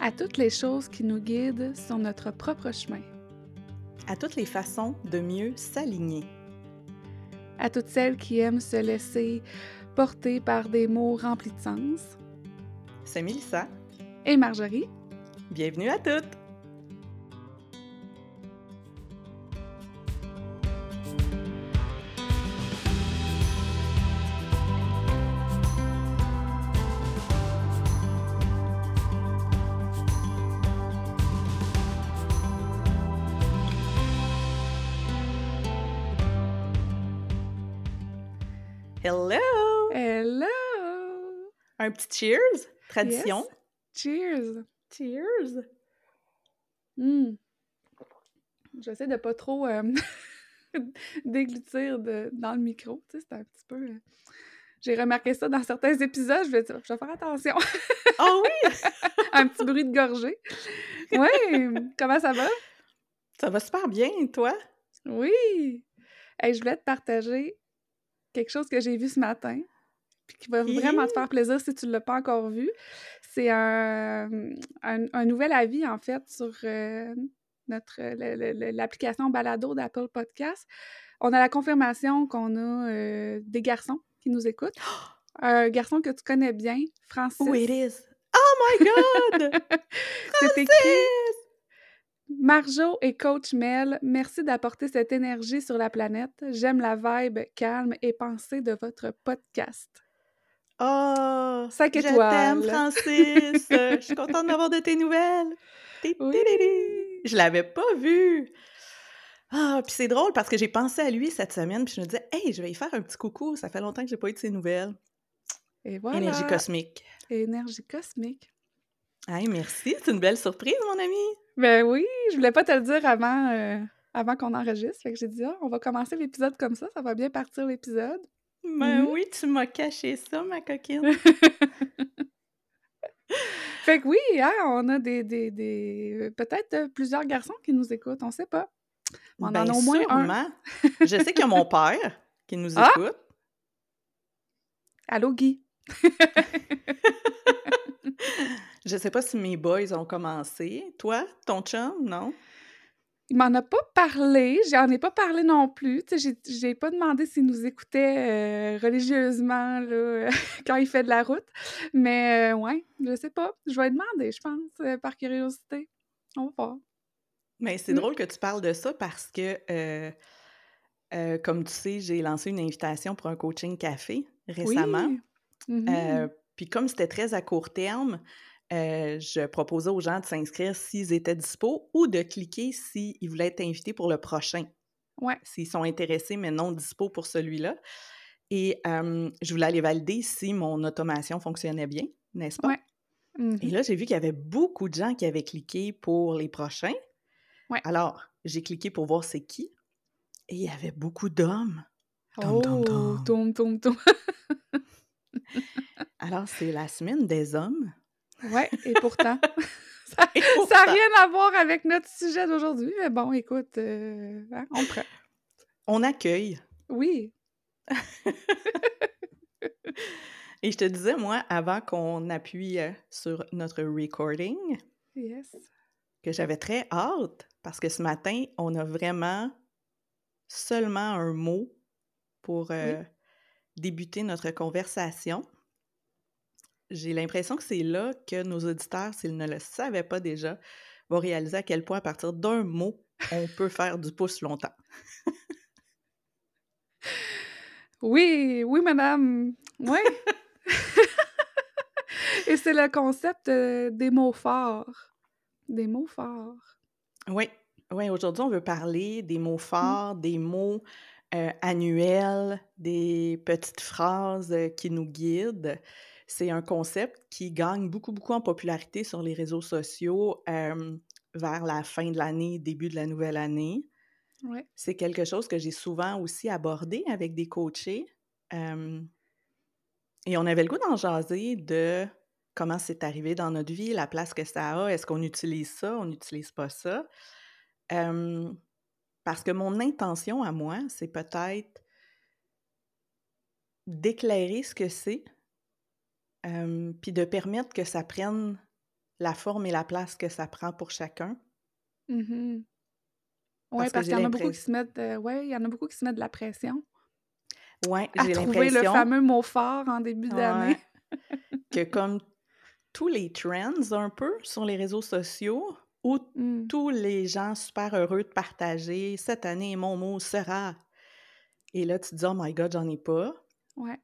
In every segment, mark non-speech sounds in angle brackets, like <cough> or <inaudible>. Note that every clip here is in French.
à toutes les choses qui nous guident sur notre propre chemin, à toutes les façons de mieux s'aligner, à toutes celles qui aiment se laisser porter par des mots remplis de sens. C'est Mélissa et Marjorie. Bienvenue à toutes! Cheers, tradition. Cheers! Cheers! Hmm. J'essaie de pas trop euh, <laughs> déglutir dans le micro, tu sais, c'est un petit peu... Euh, j'ai remarqué ça dans certains épisodes, je vais, je vais faire attention. oh oui! <laughs> un petit bruit de gorgée. Oui! Comment ça va? Ça va super bien, toi? Oui! Hey, je voulais te partager quelque chose que j'ai vu ce matin, puis qui va vraiment te faire plaisir si tu ne l'as pas encore vu. C'est un, un, nouvel avis, en fait, sur euh, notre l'application Balado d'Apple Podcast. On a la confirmation qu'on a euh, des garçons qui nous écoutent. <gasps> Un garçon que tu connais bien, Francis. Oh, it is? Oh my God! <laughs> C'est écrit Marjo et Coach Mel, merci d'apporter cette énergie sur la planète. J'aime la vibe calme et pensée de votre podcast. Oh! 5 étoiles. Je t'aime, Francis! <laughs> je suis contente d'avoir de tes nouvelles. Oui. Je l'avais pas vu. Ah, puis c'est drôle parce que j'ai pensé à lui cette semaine, puis je me disais, hey, je vais y faire un petit coucou. Ça fait longtemps que j'ai pas eu de ses nouvelles. Et voilà. Énergie cosmique. Énergie cosmique. Hey, merci. C'est une belle surprise, mon ami. Ben oui, je voulais pas te le dire avant, euh, avant qu'on enregistre. Fait que j'ai dit, ah, on va commencer l'épisode comme ça, ça va bien partir l'épisode. Ben mmh oui, tu m'as caché ça, ma coquine. <laughs> fait que oui, hein, on a des, des, des peut-être euh, plusieurs garçons qui nous écoutent, on sait pas. On en a au moins un. je sais qu'il y a mon <laughs> père qui nous ah! écoute. Allô, Guy. <laughs> Je sais pas si mes boys ont commencé. Toi, ton chum, non? Il m'en a pas parlé, j'en ai pas parlé non plus. Tu sais, j'ai pas demandé s'il nous écoutait euh, religieusement là, <laughs> quand il fait de la route. Mais euh, ouais, je sais pas. Je vais demander, je pense, euh, par curiosité. On va voir. Mais c'est mmh. drôle que tu parles de ça parce que, comme tu sais, j'ai lancé une invitation pour un coaching café récemment. Oui. Mmh puis comme c'était très à court terme, euh, je proposais aux gens de s'inscrire s'ils étaient dispo ou de cliquer s'ils voulaient être invités pour le prochain. Ouais. S'ils sont intéressés mais non dispo pour celui-là. Et je voulais aller valider si mon automation fonctionnait bien, n'est-ce pas? Ouais. Et mmh là, j'ai vu qu'il y avait beaucoup de gens qui avaient cliqué pour les prochains. Ouais. Alors, j'ai cliqué pour voir c'est qui. Et il y avait beaucoup d'hommes. Oh, tom, tom, tom. <laughs> Alors, c'est la semaine des hommes. Ouais, et pourtant. <laughs> ça n'a rien à voir avec notre sujet d'aujourd'hui, mais bon, écoute, euh, hein, on prend. On accueille. Oui. <laughs> et je te disais, moi, avant qu'on appuie euh, sur notre recording, yes. que j'avais très hâte, parce que ce matin, on a vraiment seulement un mot pour euh, débuter notre conversation j'ai l'impression que c'est là que nos auditeurs, s'ils ne le savaient pas déjà, vont réaliser à quel point, à partir d'un mot, on peut faire du pouce longtemps. oui, oui, madame. Oui. Et c'est le concept euh, des mots forts. Des mots forts. Oui, oui. Aujourd'hui, on veut parler des mots mmh. forts, des mots euh, annuels, des petites phrases euh, qui nous guident. C'est un concept qui gagne beaucoup, beaucoup en popularité sur les réseaux sociaux vers la fin de l'année, début de la nouvelle année. Ouais. C'est quelque chose que j'ai souvent aussi abordé avec des coachés. et on avait le goût d'en jaser de comment c'est arrivé dans notre vie, la place que ça a, est-ce qu'on utilise ça, on n'utilise pas ça? parce que mon intention à moi, c'est peut-être d'éclairer ce que c'est, puis de permettre que ça prenne la forme et la place que ça prend pour chacun. Mmh Oui, parce, qu'il y en a beaucoup qui se mettent, ouais, il y en a beaucoup qui se mettent de la pression. Ouais, À j'ai trouver le l'impression fameux mot fort en début d'année. <laughs> que comme tous les trends un peu sur les réseaux sociaux, où Mmh. tous les gens super heureux de partager cette année mon mot sera. Et là, tu te dis oh my god, j'en ai pas. Ouais.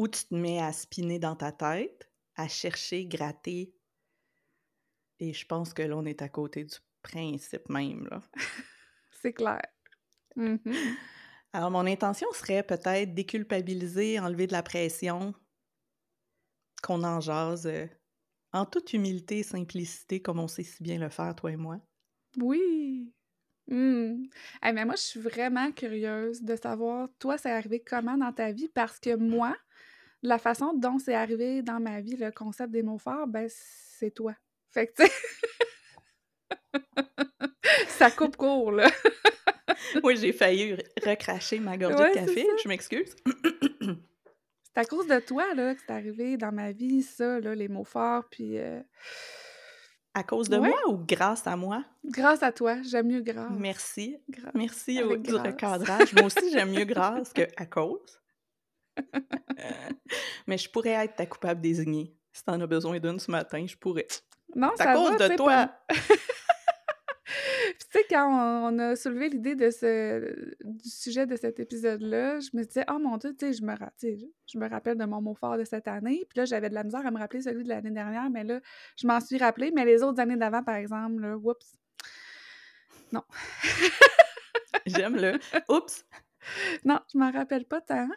Ou tu te mets à spinner dans ta tête, à chercher, gratter. Et je pense que là, on est à côté du principe même, là. <laughs> C'est clair. Mmh Alors, mon intention serait peut-être déculpabiliser, enlever de la pression, qu'on en jase euh, en toute humilité et simplicité, comme on sait si bien le faire, toi et moi. Oui! Mmh. Hey, mais moi, je suis vraiment curieuse de savoir, toi, c'est arrivé comment dans ta vie? Parce que moi, la façon dont c'est arrivé dans ma vie, le concept des mots forts, ben, c'est toi. Fait que, tu <laughs> ça coupe court, là. <laughs> Oui, j'ai failli re- recracher ma gorgée Ouais, de café, je m'excuse. <clears throat> C'est à cause de toi, là, que c'est arrivé dans ma vie, ça, là, les mots forts, puis... euh, À cause de Ouais, moi ou grâce à moi? grâce à toi. J'aime mieux grâce. Merci. Merci au- du grâce. recadrage. Moi aussi, j'aime mieux grâce <laughs> que à cause. <laughs> Mais je pourrais être ta coupable désignée. Si t'en as besoin d'une ce matin, je pourrais. Non, C'est ça à cause va, de toi. pas- Puis tu sais, quand on, on a soulevé l'idée de ce du sujet de cet épisode-là, je me disais, oh mon Dieu, tu sais, je me, je- me rappelle de mon mot fort de cette année. Puis là, j'avais de la misère à me rappeler celui de l'année dernière, mais là, je m'en suis rappelé. Mais les autres années d'avant, par exemple, là, whoops. Non. J'aime le. Oups! Non, je m'en rappelle pas tant.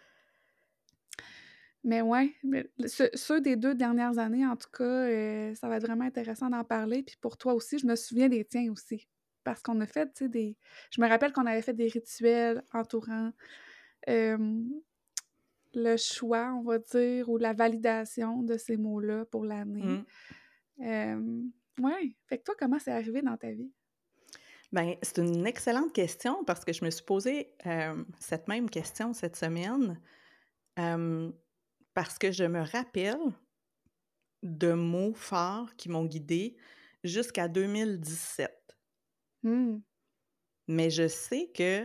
Mais ouais, mais le- ce- ceux des deux dernières années, en tout cas, euh, ça va être vraiment intéressant d'en parler. Puis pour toi aussi, je me souviens des tiens aussi. Parce qu'on a fait, tu sais, des... Je me rappelle qu'on avait fait des rituels entourant euh, le choix, on va dire, ou la validation de ces mots-là pour l'année. Mm. Euh, ouais. Fait que toi, comment c'est arrivé dans ta vie? Ben, c'est une excellente question parce que je me suis posé cette même question cette semaine parce que je me rappelle de mots forts qui m'ont guidée jusqu'à 2017. Hmm. Mais je sais que,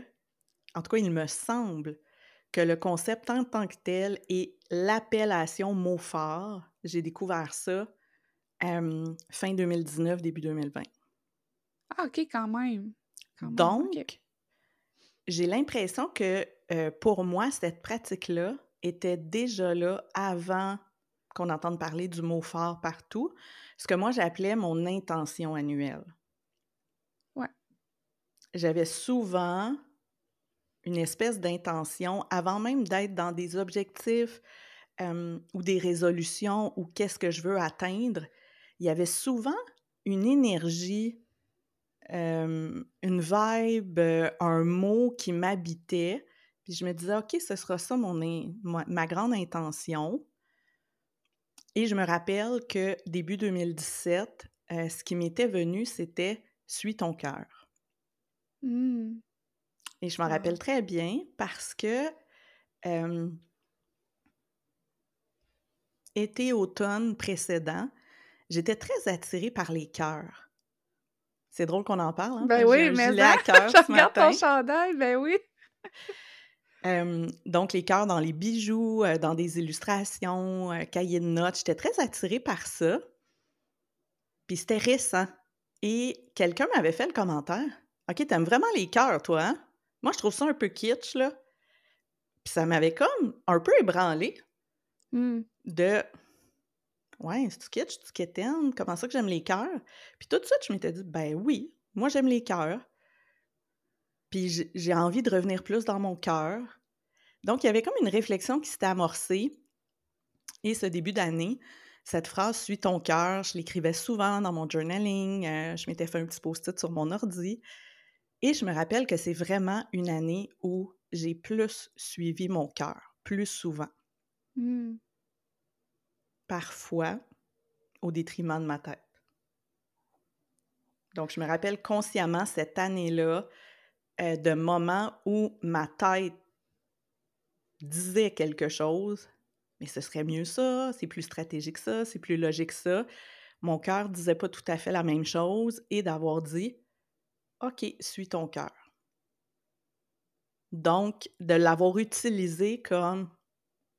en tout cas, il me semble que le concept en tant que tel et l'appellation mot fort, j'ai découvert ça euh, fin 2019, début 2020. Ah, OK, quand même. Quand même, Donc, j'ai l'impression que euh, pour moi, cette pratique-là était déjà là avant qu'on entende parler du mot fort partout, ce que moi j'appelais mon intention annuelle. Ouais. J'avais souvent une espèce d'intention avant même d'être dans des objectifs euh, ou des résolutions ou qu'est-ce que je veux atteindre. Il y avait souvent une énergie euh, une vibe, un mot qui m'habitait. Puis je me disais, OK, ce sera ça mon, ma, ma grande intention. Et je me rappelle que début 2017, euh, ce qui m'était venu, c'était Suis ton cœur. Hmm. Et je m'en rappelle très bien parce que euh, été-automne précédent, j'étais très attirée par les cœurs. C'est drôle qu'on en parle, hein, Ben oui, mais ça, à cœur <laughs> je regarde ton chandail, ben oui. <laughs> Euh, donc, les cœurs dans les bijoux, euh, dans des illustrations, euh, cahiers de notes. J'étais très attirée par ça. Puis c'était récent. Et quelqu'un m'avait fait le commentaire. OK, t'aimes vraiment les cœurs, toi, hein? Moi, je trouve ça un peu kitsch, là. Puis ça m'avait comme un peu ébranlé Hmm. de Ouais, c'est-tu kitsch, c'est-tu quétaine? Comment ça que j'aime les cœurs? Puis tout de suite, je m'étais dit, ben oui, moi j'aime les cœurs. Puis j'ai- envie de revenir plus dans mon cœur. Donc, il y avait comme une réflexion qui s'était amorcée. Et ce début d'année, cette phrase « Suis ton cœur », je l'écrivais souvent dans mon journaling. euh, je m'étais fait un petit post-it sur mon ordi. Et je me rappelle que c'est vraiment une année où j'ai plus suivi mon cœur, plus souvent. Hmm. Parfois, au détriment de ma tête. Donc, je me rappelle consciemment cette année-là euh, de moments où ma tête disait quelque chose, mais ce serait mieux ça, c'est plus stratégique ça, c'est plus logique ça. mon cœur disait pas tout à fait la même chose et d'avoir dit OK, suis ton cœur. Donc, de l'avoir utilisé comme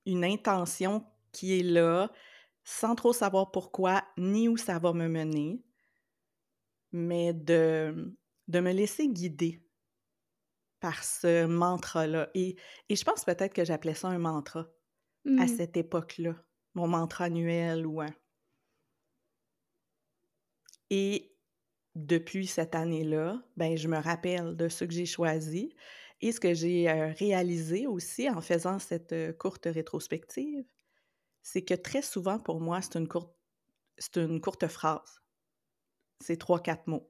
une intention qui est là, sans trop savoir pourquoi ni où ça va me mener, mais de, de me laisser guider par ce mantra-là. Et, et je pense peut-être que j'appelais ça un mantra à Mmh. cette époque-là, mon mantra annuel ou un. Et depuis cette année-là, ben, je me rappelle de ce que j'ai choisi et ce que j'ai euh, réalisé aussi en faisant cette euh, courte rétrospective, c'est que très souvent pour moi, c'est une courte, c'est une courte phrase. C'est trois, quatre mots.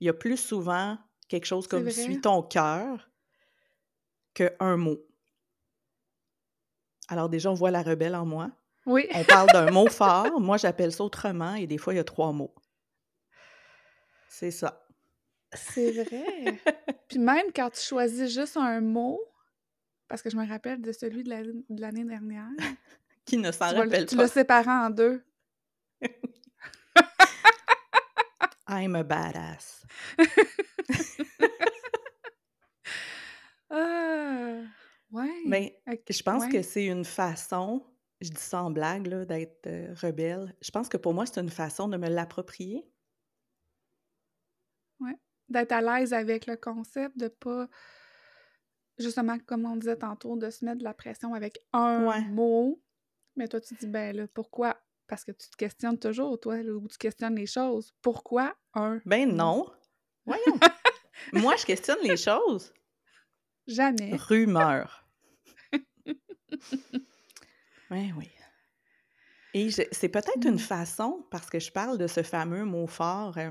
Il y a plus souvent quelque chose comme suis ton cœur qu'un mot. Alors déjà, on voit la rebelle en moi. Oui. On parle d'un <laughs> mot fort. Moi, j'appelle ça autrement et des fois, il y a trois mots. C'est ça. C'est vrai. <laughs> Puis même quand tu choisis juste un mot, parce que je me rappelle de celui de la- de l'année dernière, <laughs> Qui ne s'en tu, le- rappelle tu pas. l'as séparé en deux. I'm a badass. <laughs> Ouais. Mais Ok, je pense que ouais. c'est une façon, je dis ça en blague, là, d'être euh, rebelle. Je pense que pour moi, c'est une façon de me l'approprier. D'être à l'aise avec le concept, de pas, justement, comme on disait tantôt, de se mettre de la pression avec un Ouais. mot. Mais toi, tu dis, ben là, pourquoi? Parce que tu te questionnes toujours, toi, ou tu questionnes les choses. Pourquoi un Ben non. <laughs> Voyons. Moi, je questionne les choses. Jamais. Rumeur. Oui, oui. Et c'est peut-être une Mm. façon, parce que je parle de ce fameux mot fort euh,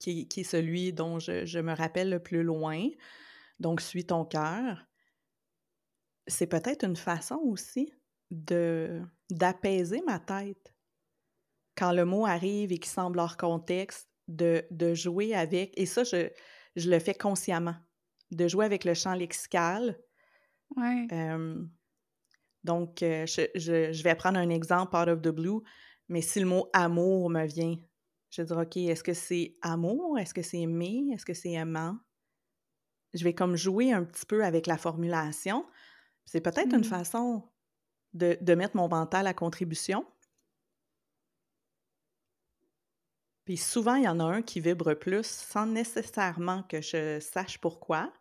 qui, qui est celui dont je, je me rappelle le plus loin, donc suis ton cœur. C'est peut-être une façon aussi de d'apaiser ma tête. Quand le mot arrive et qu'il semble hors contexte, de, de jouer avec, et ça, je, je le fais consciemment, de jouer avec le champ lexical, Ouais. euh, donc, euh, je, je- je vais prendre un exemple out of the blue, mais si le mot amour me vient, je vais dire, OK, est-ce que c'est amour? Est-ce que c'est aimer? Est-ce que c'est aimant? Je vais comme jouer un petit peu avec la formulation. C'est peut-être une Mm. façon de, de mettre mon mental à contribution. Puis souvent, il y en a un qui vibre plus sans nécessairement que je sache pourquoi.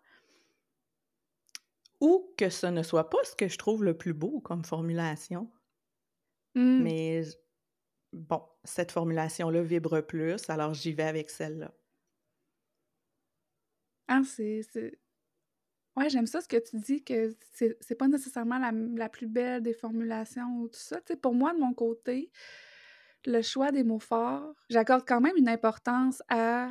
Ou que ce ne soit pas ce que je trouve le plus beau comme formulation. Mm. Mais bon, cette formulation-là vibre plus, alors j'y vais avec celle-là. Ah, c'est. Ouais, j'aime ça ce que tu dis, que c'est pas nécessairement la, la plus belle des formulations ou tout ça. Tu sais, pour moi, de mon côté, le choix des mots forts, j'accorde quand même une importance à.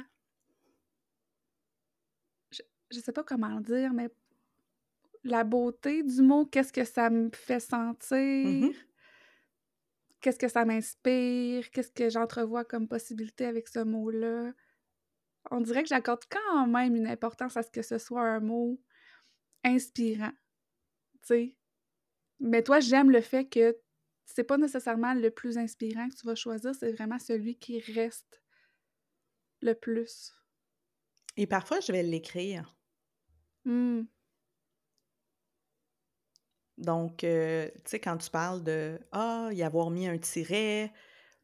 Je, je sais pas comment le dire, mais la beauté du mot, qu'est-ce que ça me fait sentir, Mhm. qu'est-ce que ça m'inspire, qu'est-ce que j'entrevois comme possibilité avec ce mot-là? On dirait que j'accorde quand même une importance à ce que ce soit un mot inspirant, tu sais. Mais toi, j'aime le fait que c'est pas nécessairement le plus inspirant que tu vas choisir, c'est vraiment celui qui reste le plus. Et parfois, je vais l'écrire. Hmm. Donc, euh, tu sais, quand tu parles de Ah, y avoir mis un tiret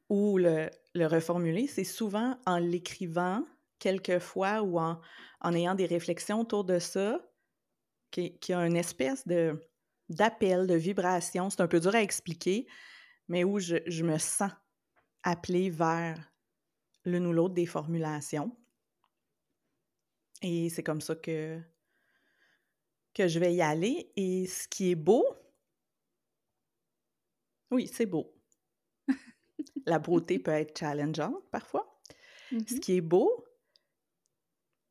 ou le, le reformuler, c'est souvent en l'écrivant quelquefois ou en, en ayant des réflexions autour de ça qu'il qui y a une espèce de d'appel, de vibration. C'est un peu dur à expliquer, mais où je, je me sens appelée vers l'une ou l'autre des formulations. Et c'est comme ça que, que je vais y aller. Et ce qui est beau, oui, c'est beau. <laughs> La beauté peut être challengeante parfois. Ce Mhm. qui est beau,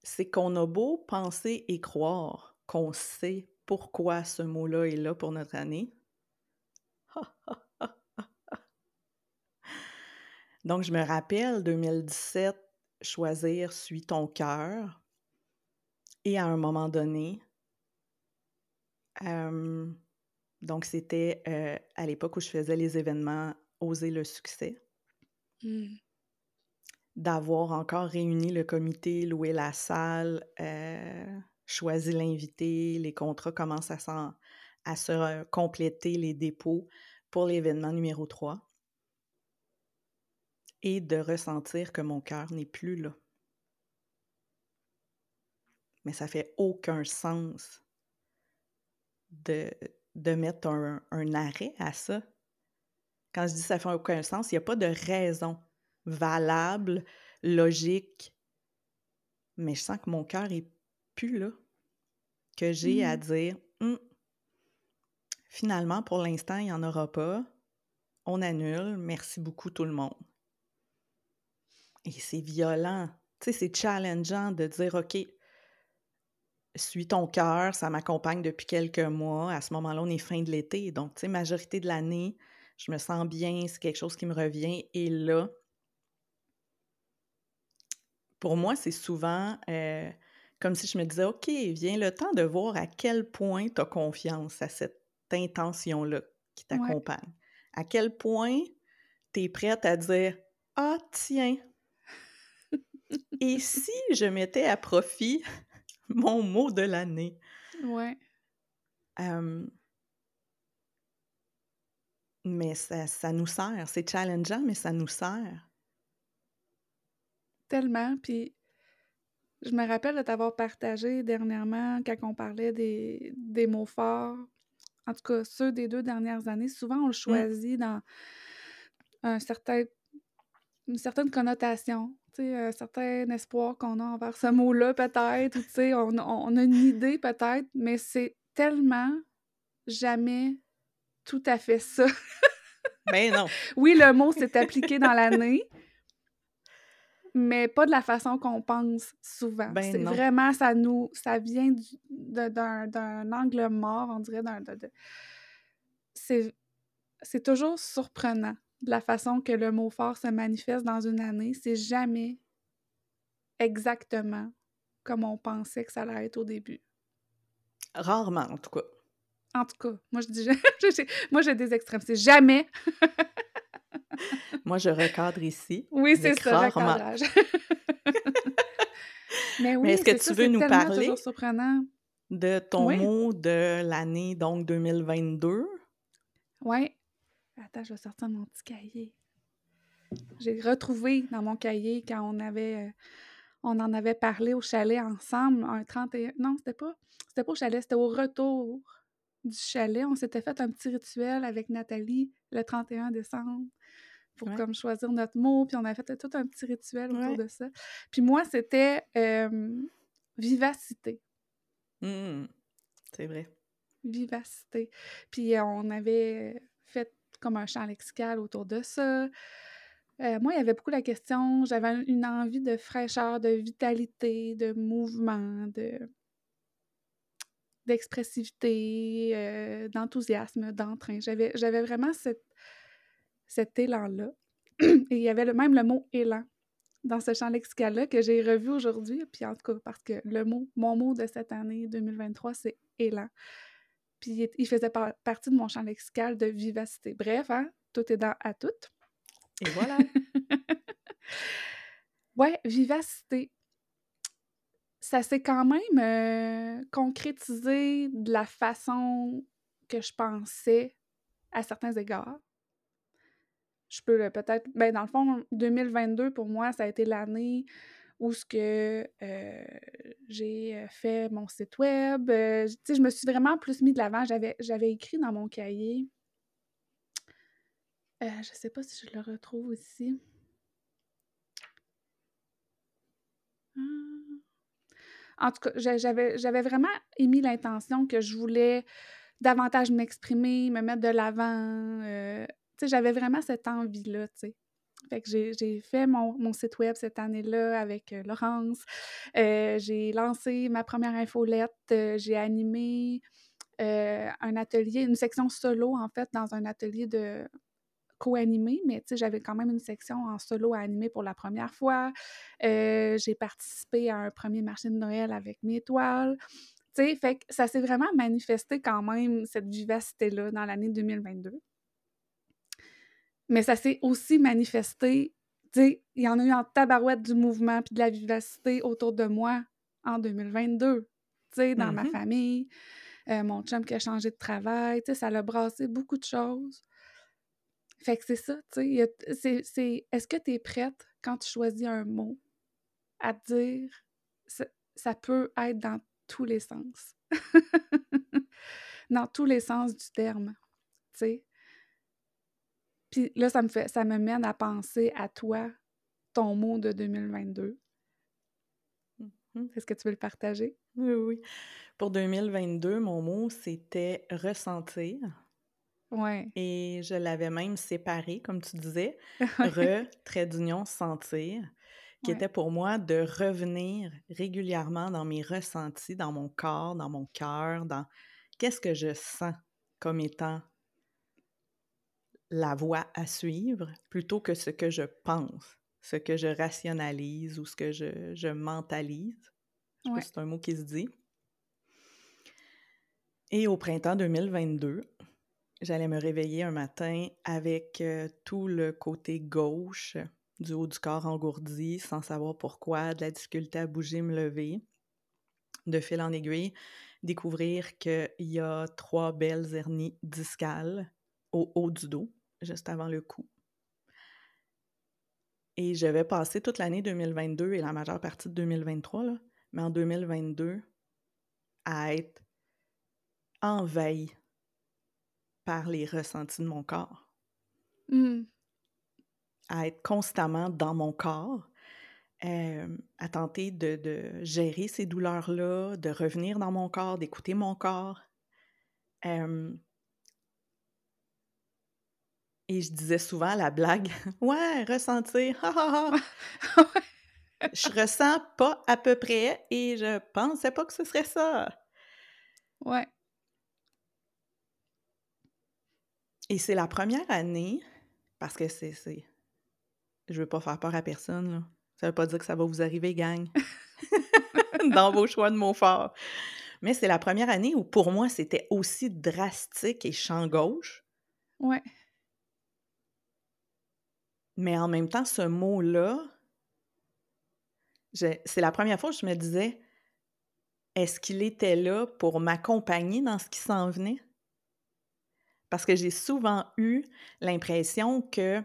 c'est qu'on a beau penser et croire qu'on sait pourquoi ce mot-là est là pour notre année. <laughs> Donc, je me rappelle 2017, choisir Suis ton cœur. Et à un moment donné, euh, donc c'était euh, à l'époque où je faisais les événements Oser le succès. Mmh. D'avoir encore réuni le comité, loué la salle, euh, choisi l'invité, les contrats commencent à, à se compléter, les dépôts pour l'événement numéro 3. Et de ressentir que mon cœur n'est plus là. Mais ça fait aucun sens de, de mettre un, un arrêt à ça. Quand je dis ça fait aucun sens, il n'y a pas de raison valable, logique. Mais je sens que mon cœur est plus là. Que j'ai à mmh. dire «Hum, finalement, pour l'instant, il n'y en aura pas. On annule. Merci beaucoup, tout le monde. Et c'est violent. Tu sais, c'est challengeant de dire OK, suis ton cœur, ça m'accompagne depuis quelques mois. À ce moment-là, on est fin de l'été. Donc, tu sais, majorité de l'année, je me sens bien, c'est quelque chose qui me revient. Et là, pour moi, c'est souvent euh, comme si je me disais, OK, vient le temps de voir à quel point tu as confiance à cette intention-là qui t'accompagne. À quel point tu es prête à dire, ah, tiens, et si je mettais à profit <laughs> mon mot de l'année? Ouais. Mais ça, nous sert. C'est challengeant, mais ça nous sert. Tellement. Puis je me rappelle de t'avoir partagé dernièrement quand on parlait des, des, mots forts. En tout cas, ceux des deux dernières années, souvent on le mmh. choisit dans un certain, une certaine connotation, un certain espoir qu'on a envers ce mot-là, peut-être, ou on, on a une idée, peut-être, mais c'est tellement jamais tout à fait ça. Mais ben non. <laughs> oui, le mot s'est appliqué dans l'année, mais pas de la façon qu'on pense souvent. Ben c'est vraiment, ça nous, ça vient d'un angle mort, on dirait, c'est toujours surprenant de la façon que le mot fort se manifeste dans une année. C'est jamais exactement comme on pensait que ça allait être au début. Rarement, en tout cas. En tout cas, moi je dis, <laughs> moi j'ai des extrêmes, c'est jamais. <laughs> moi je recadre ici. Oui, c'est ça. <laughs> Mais oui, est-ce que tu veux nous parler de ton mot de l'année donc 2022? Oui. Attends, je vais sortir mon petit cahier. J'ai retrouvé dans mon cahier quand on avait euh, on en avait parlé au chalet ensemble un 31 non, c'était pas c'était pas au chalet, c'était au retour du chalet, on s'était fait un petit rituel avec Nathalie le 31 décembre pour comme choisir notre mot, puis on a fait tout un petit rituel autour de ça. Puis moi, c'était vivacité. Mmh. C'est vrai. Vivacité. Puis on avait fait comme un chant lexical autour de ça. Euh, moi, il y avait beaucoup la question, j'avais une envie de fraîcheur, de vitalité, de mouvement, de d'expressivité, euh, d'enthousiasme, d'entrain. J'avais, j'avais vraiment cette, cet élan-là. <clears throat> Et il y avait le, même le mot élan dans ce champ lexical-là que j'ai revu aujourd'hui. Puis en tout cas, parce que le mot, mon mot de cette année 2023, c'est élan. Puis il faisait partie de mon champ lexical de vivacité. Bref, hein, tout est dans à tout. Et voilà. <laughs> ouais, vivacité. Ça s'est quand même euh, concrétisé de la façon que je pensais à certains égards je peux peut-être. Ben, dans le fond, 2022, pour moi, ça a été l'année où ce que euh, j'ai euh, fait mon site web. Euh, je me suis vraiment plus mis de l'avant. J'avais, écrit dans mon cahier. je ne sais pas si je le retrouve ici. Ah. En tout cas, j'avais, vraiment émis l'intention que je voulais davantage m'exprimer, me mettre de l'avant, j'avais vraiment cette envie-là, tu sais. Fait que j'ai fait mon, site web cette année-là avec euh, Laurence. Euh, j'ai lancé ma première infolette. Euh, j'ai animé un atelier, une section solo, en fait, dans un atelier de co-animé, mais tu sais, j'avais quand même une section en solo à animer pour la première fois. j'ai participé à un premier marché de Noël avec mes toiles. Tu sais, fait que ça s'est vraiment manifesté quand même, cette vivacité-là, dans l'année 2022. Mais ça s'est aussi manifesté Tu sais, il y en a eu en tabarouette du mouvement puis de la vivacité autour de moi en 2022. Tu sais, dans ma Mhm. famille, euh, mon chum qui a changé de travail, tu sais, ça l'a brassé beaucoup de choses. Fait que c'est ça, tu sais, est-ce que tu es prête quand tu choisis un mot à te dire ça, ça peut être dans tous les sens? <laughs> dans tous les sens du terme, tu sais. Puis là, ça me fait ça me mène à penser à toi, ton mot de 2022. Mhm. Est-ce que tu veux le partager? Oui, oui. Pour 2022, mon mot, c'était ressentir. Ouais. Et je l'avais même séparé, comme tu disais, <laughs> re, trait d'union, sentir, qui Ouais. était pour moi de revenir régulièrement dans mes ressentis, dans mon corps, dans mon cœur, dans qu'est-ce que je sens comme étant la voie à suivre, plutôt que ce que je pense, ce que je rationalise ou ce que je, je mentalise. Je Ouais. c'est un mot qui se dit. Et au printemps 2022, j'allais me réveiller un matin avec euh, tout le côté gauche du haut du corps engourdi, sans savoir pourquoi, de la difficulté à bouger, me lever. De fil en aiguille, découvrir qu'il y a trois belles hernies discales au haut du dos, juste avant le cou. Et je vais passer toute l'année 2022 et la majeure partie de 2023, là, mais en 2022, à être envahi par les ressentis de mon corps, Hmm. à être constamment dans mon corps, euh, à tenter de, de gérer ces douleurs-là, de revenir dans mon corps, d'écouter mon corps. Euh, et je disais souvent la blague, <laughs> ouais, ressentir, ha ha ha. Je ressens pas à peu près et je pensais pas que ce serait ça. <laughs> Ouais. Et c'est la première année, parce que c'est. c'est- Je veux pas faire peur à personne, là. Ça veut pas dire que ça va vous arriver, gang, <laughs> dans vos choix de mots forts. Mais c'est la première année où, pour moi, c'était aussi drastique et champ gauche. Ouais. Mais en même temps, ce mot-là, c'est la première fois que je me disais, est-ce qu'il était là pour m'accompagner dans ce qui s'en venait? Parce que j'ai souvent eu l'impression que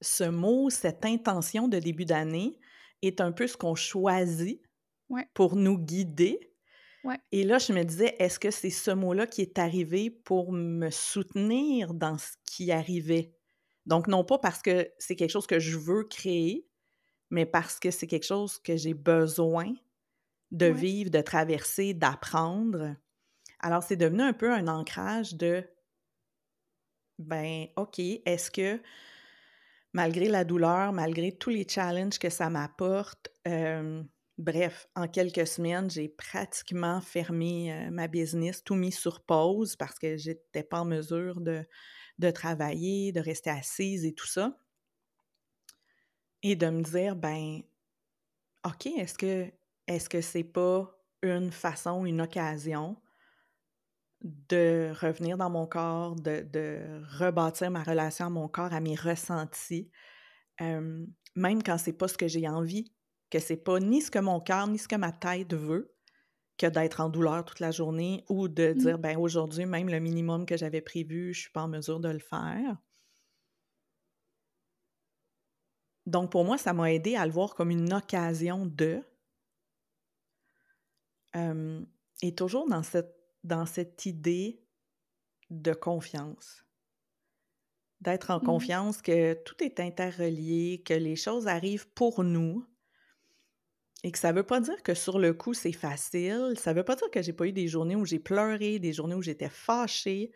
ce mot, cette intention de début d'année est un peu ce qu'on choisit Ouais. pour nous guider. Ouais. Et là, je me disais, est-ce que c'est ce mot-là qui est arrivé pour me soutenir dans ce qui arrivait? Donc, non pas parce que c'est quelque chose que je veux créer, mais parce que c'est quelque chose que j'ai besoin de Ouais. vivre, de traverser, d'apprendre. Alors, c'est devenu un peu un ancrage de, ben, OK, est-ce que malgré la douleur, malgré tous les challenges que ça m'apporte, euh, bref, en quelques semaines, j'ai pratiquement fermé euh, ma business, tout mis sur pause parce que j'étais pas en mesure de, de travailler, de rester assise et tout ça. Et de me dire, ben, OK, est-ce que est-ce que c'est pas une façon, une occasion de revenir dans mon corps, de, rebâtir ma relation à mon corps, à mes ressentis, euh, même quand c'est pas ce que j'ai envie, que c'est pas ni ce que mon cœur ni ce que ma tête veut, que d'être en douleur toute la journée ou de Mm. dire ben aujourd'hui même le minimum que j'avais prévu, je suis pas en mesure de le faire. Donc pour moi, ça m'a aidé à le voir comme une occasion de euh, et toujours dans cette dans cette idée de confiance. D'être en Mm. confiance que tout est interrelié, que les choses arrivent pour nous, et que ça veut pas dire que sur le coup, c'est facile. Ça veut pas dire que j'ai pas eu des journées où j'ai pleuré, des journées où j'étais fâchée.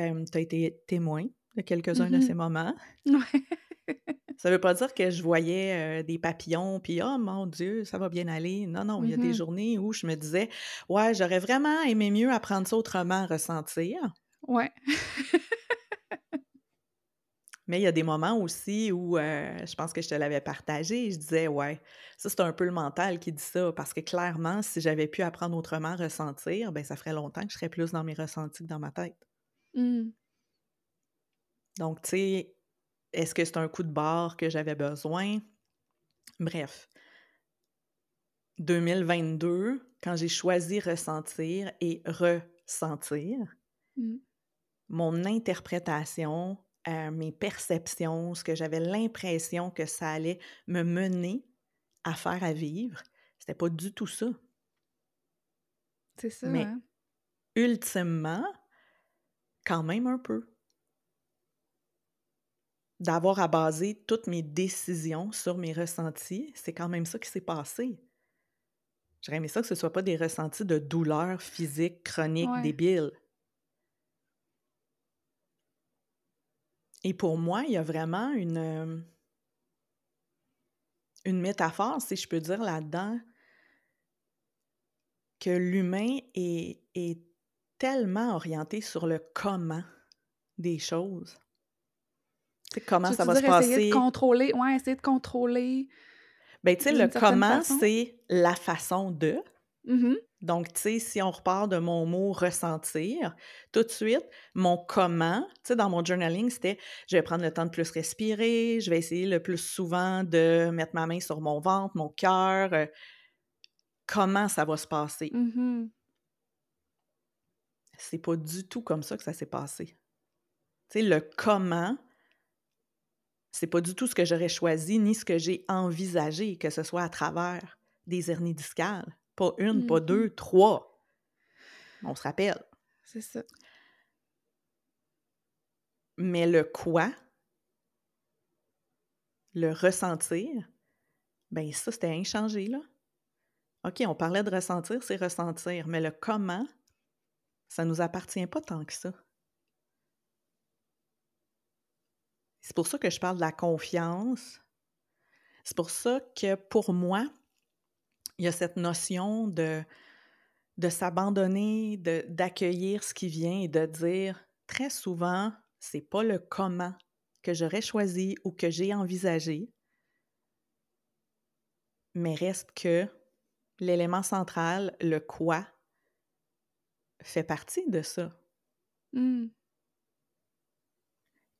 Euh, tu as été témoin de quelques-uns de Mhm. ces moments. Ouais. <laughs> Ça veut pas dire que je voyais euh, des papillons, puis « Oh mon Dieu, ça va bien aller ». Non, non, il y a des Mhm. journées où je me disais « Ouais, j'aurais vraiment aimé mieux apprendre ça autrement, ressentir ». Ouais. <laughs> Mais il y a des moments aussi où, euh, je pense que je te l'avais partagé, je disais, ouais, ça c'est un peu le mental qui dit ça, parce que clairement, si j'avais pu apprendre autrement, ressentir, ben ça ferait longtemps que je serais plus dans mes ressentis que dans ma tête. Mm. Donc, tu sais, est-ce que c'est un coup de barre que j'avais besoin? Bref. 2022, quand j'ai choisi ressentir et ressentir, Mmh. mon interprétation, euh, mes perceptions, ce que j'avais l'impression que ça allait me mener à faire à vivre, c'était pas du tout ça. C'est ça, Mais hein? ultimement, quand même un peu. D'avoir à baser toutes mes décisions sur mes ressentis, c'est quand même ça qui s'est passé. J'aurais aimé ça que ce soit pas des ressentis de douleur physique chronique Ouais. débile. Et pour moi, il y a vraiment une, euh, une métaphore, si je peux dire, là-dedans, que l'humain est, est tellement orienté sur le comment des choses. Tu sais, comment Tu ça va se dire essayer passer? de contrôler ouais, essayer de contrôler Ben, tu sais, le comment, c'est la façon de. Mmh Donc, tu sais, si on repart de mon mot ressentir, tout de suite, mon comment, tu sais, dans mon journaling, c'était je vais prendre le temps de plus respirer, je vais essayer le plus souvent de mettre ma main sur mon ventre, mon cœur. euh, comment ça va se passer? Mmh C'est pas du tout comme ça que ça s'est passé. Tu sais, le comment, c'est pas du tout ce que j'aurais choisi ni ce que j'ai envisagé, que ce soit à travers des hernies discales. Pas une, pas Mmh deux, trois. On se rappelle. C'est ça. Mais le quoi, le ressentir, ben ça, c'était inchangé, là. OK, on parlait de ressentir, c'est ressentir, mais le comment, ça nous appartient pas tant que ça. C'est pour ça que je parle de la confiance. C'est pour ça que pour moi, il y a cette notion de, de s'abandonner, d'accueillir ce qui vient et de dire très souvent, c'est pas le comment que j'aurais choisi ou que j'ai envisagé, mais reste que l'élément central, le quoi, fait partie de ça. Mmh.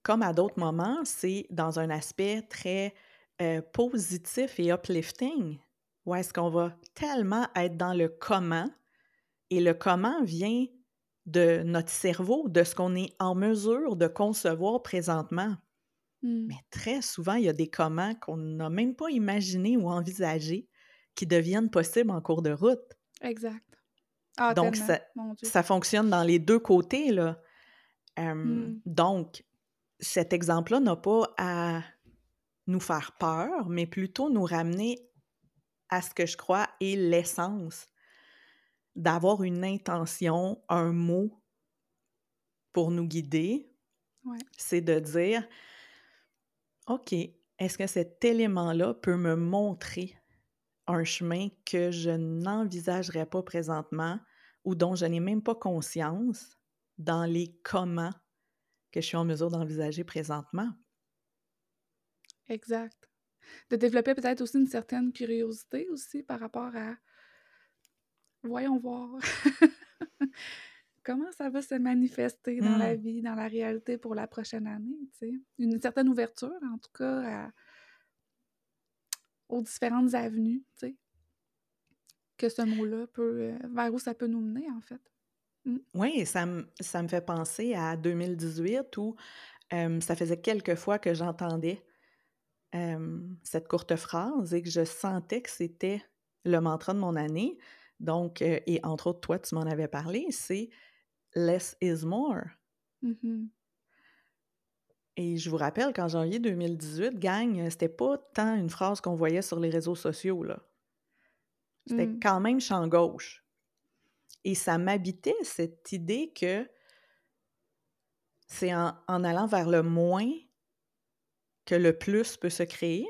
Comme à d'autres moments, c'est dans un aspect très euh, positif et uplifting, où est-ce qu'on va tellement être dans le comment, et le comment vient de notre cerveau, de ce qu'on est en mesure de concevoir présentement. Mmh. Mais très souvent, il y a des comment qu'on n'a même pas imaginé ou envisagé qui deviennent possibles en cours de route. Exact. Ah, Donc, ça, fonctionne dans les deux côtés, là. Euh, Mm. Donc, cet exemple-là n'a pas à nous faire peur, mais plutôt nous ramener à ce que je crois est l'essence d'avoir une intention, un mot pour nous guider. Ouais. C'est de dire, OK, est-ce que cet élément-là peut me montrer un chemin que je n'envisagerais pas présentement ou dont je n'ai même pas conscience dans les comment que je suis en mesure d'envisager présentement? Exact. De développer peut-être aussi une certaine curiosité aussi par rapport à voyons voir <laughs> comment ça va se manifester dans la Mm. vie, dans la réalité pour la prochaine année, tu sais. Une certaine ouverture, en tout cas, à- aux différentes avenues, tu sais, que ce mot-là peut, euh, vers où ça peut nous mener, en fait. Oui, ça me, ça me fait penser à 2018 où euh, ça faisait quelques fois que j'entendais euh, cette courte phrase et que je sentais que c'était le mantra de mon année. Donc, euh, et entre autres, toi, tu m'en avais parlé, c'est Less is more. Mhm. Et je vous rappelle qu'en janvier 2018, gang, c'était pas tant une phrase qu'on voyait sur les réseaux sociaux, là. C'était Mm. quand même champ gauche. Et ça m'habitait cette idée que c'est en, en allant vers le moins que le plus peut se créer.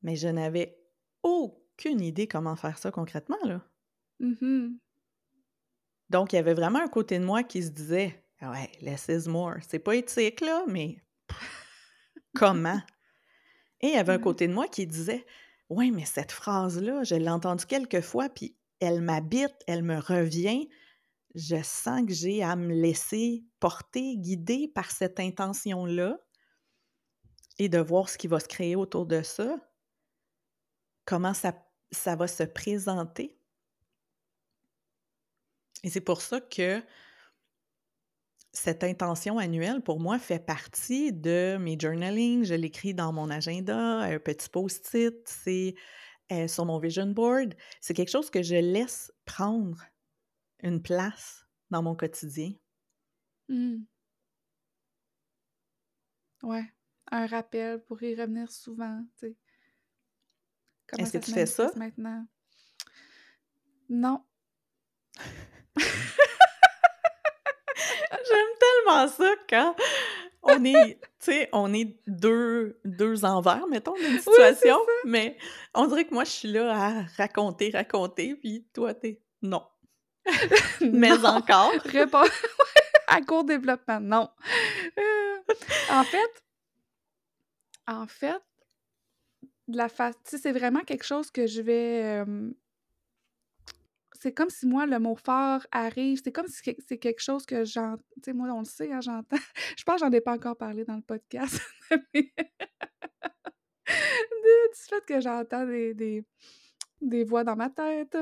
Mais je n'avais aucune idée comment faire ça concrètement, là. Mhm. Donc, il y avait vraiment un côté de moi qui se disait Ah Ouais, less is more. C'est pas éthique, là, mais <laughs> comment? Et il y avait un Ouais. côté de moi qui disait Ouais, mais cette phrase-là, je l'ai entendue quelques fois, puis elle m'habite, elle me revient. Je sens que j'ai à me laisser porter, guider par cette intention-là. Et de voir ce qui va se créer autour de ça, comment ça, ça va se présenter. Et c'est pour ça que cette intention annuelle, pour moi, fait partie de mes journaling. Je l'écris dans mon agenda, un petit post-it, c'est euh, sur mon vision board. C'est quelque chose que je laisse prendre une place dans mon quotidien. Mmh. Ouais, un rappel pour y revenir souvent, tu sais. Est-ce que tu fais ça? Maintenant? Non. <laughs> J'aime tellement ça quand on est, tu sais, on est deux, deux envers, mettons, d'une situation, mais on dirait que moi, je suis là à raconter, raconter, puis toi, t'es non. <laughs> mais encore. Réponds <laughs> à court développement, non. Euh, en fait, en fait, la c'est vraiment quelque chose que je vais c'est comme si moi, le mot fort arrive, c'est comme si c'est quelque chose que j'entends. Tu sais, moi, on le sait, hein, j'entends. <laughs> Je pense que j'en ai pas encore parlé dans le podcast. <laughs> <laughs> du fait que j'entends des, des, voix dans ma tête.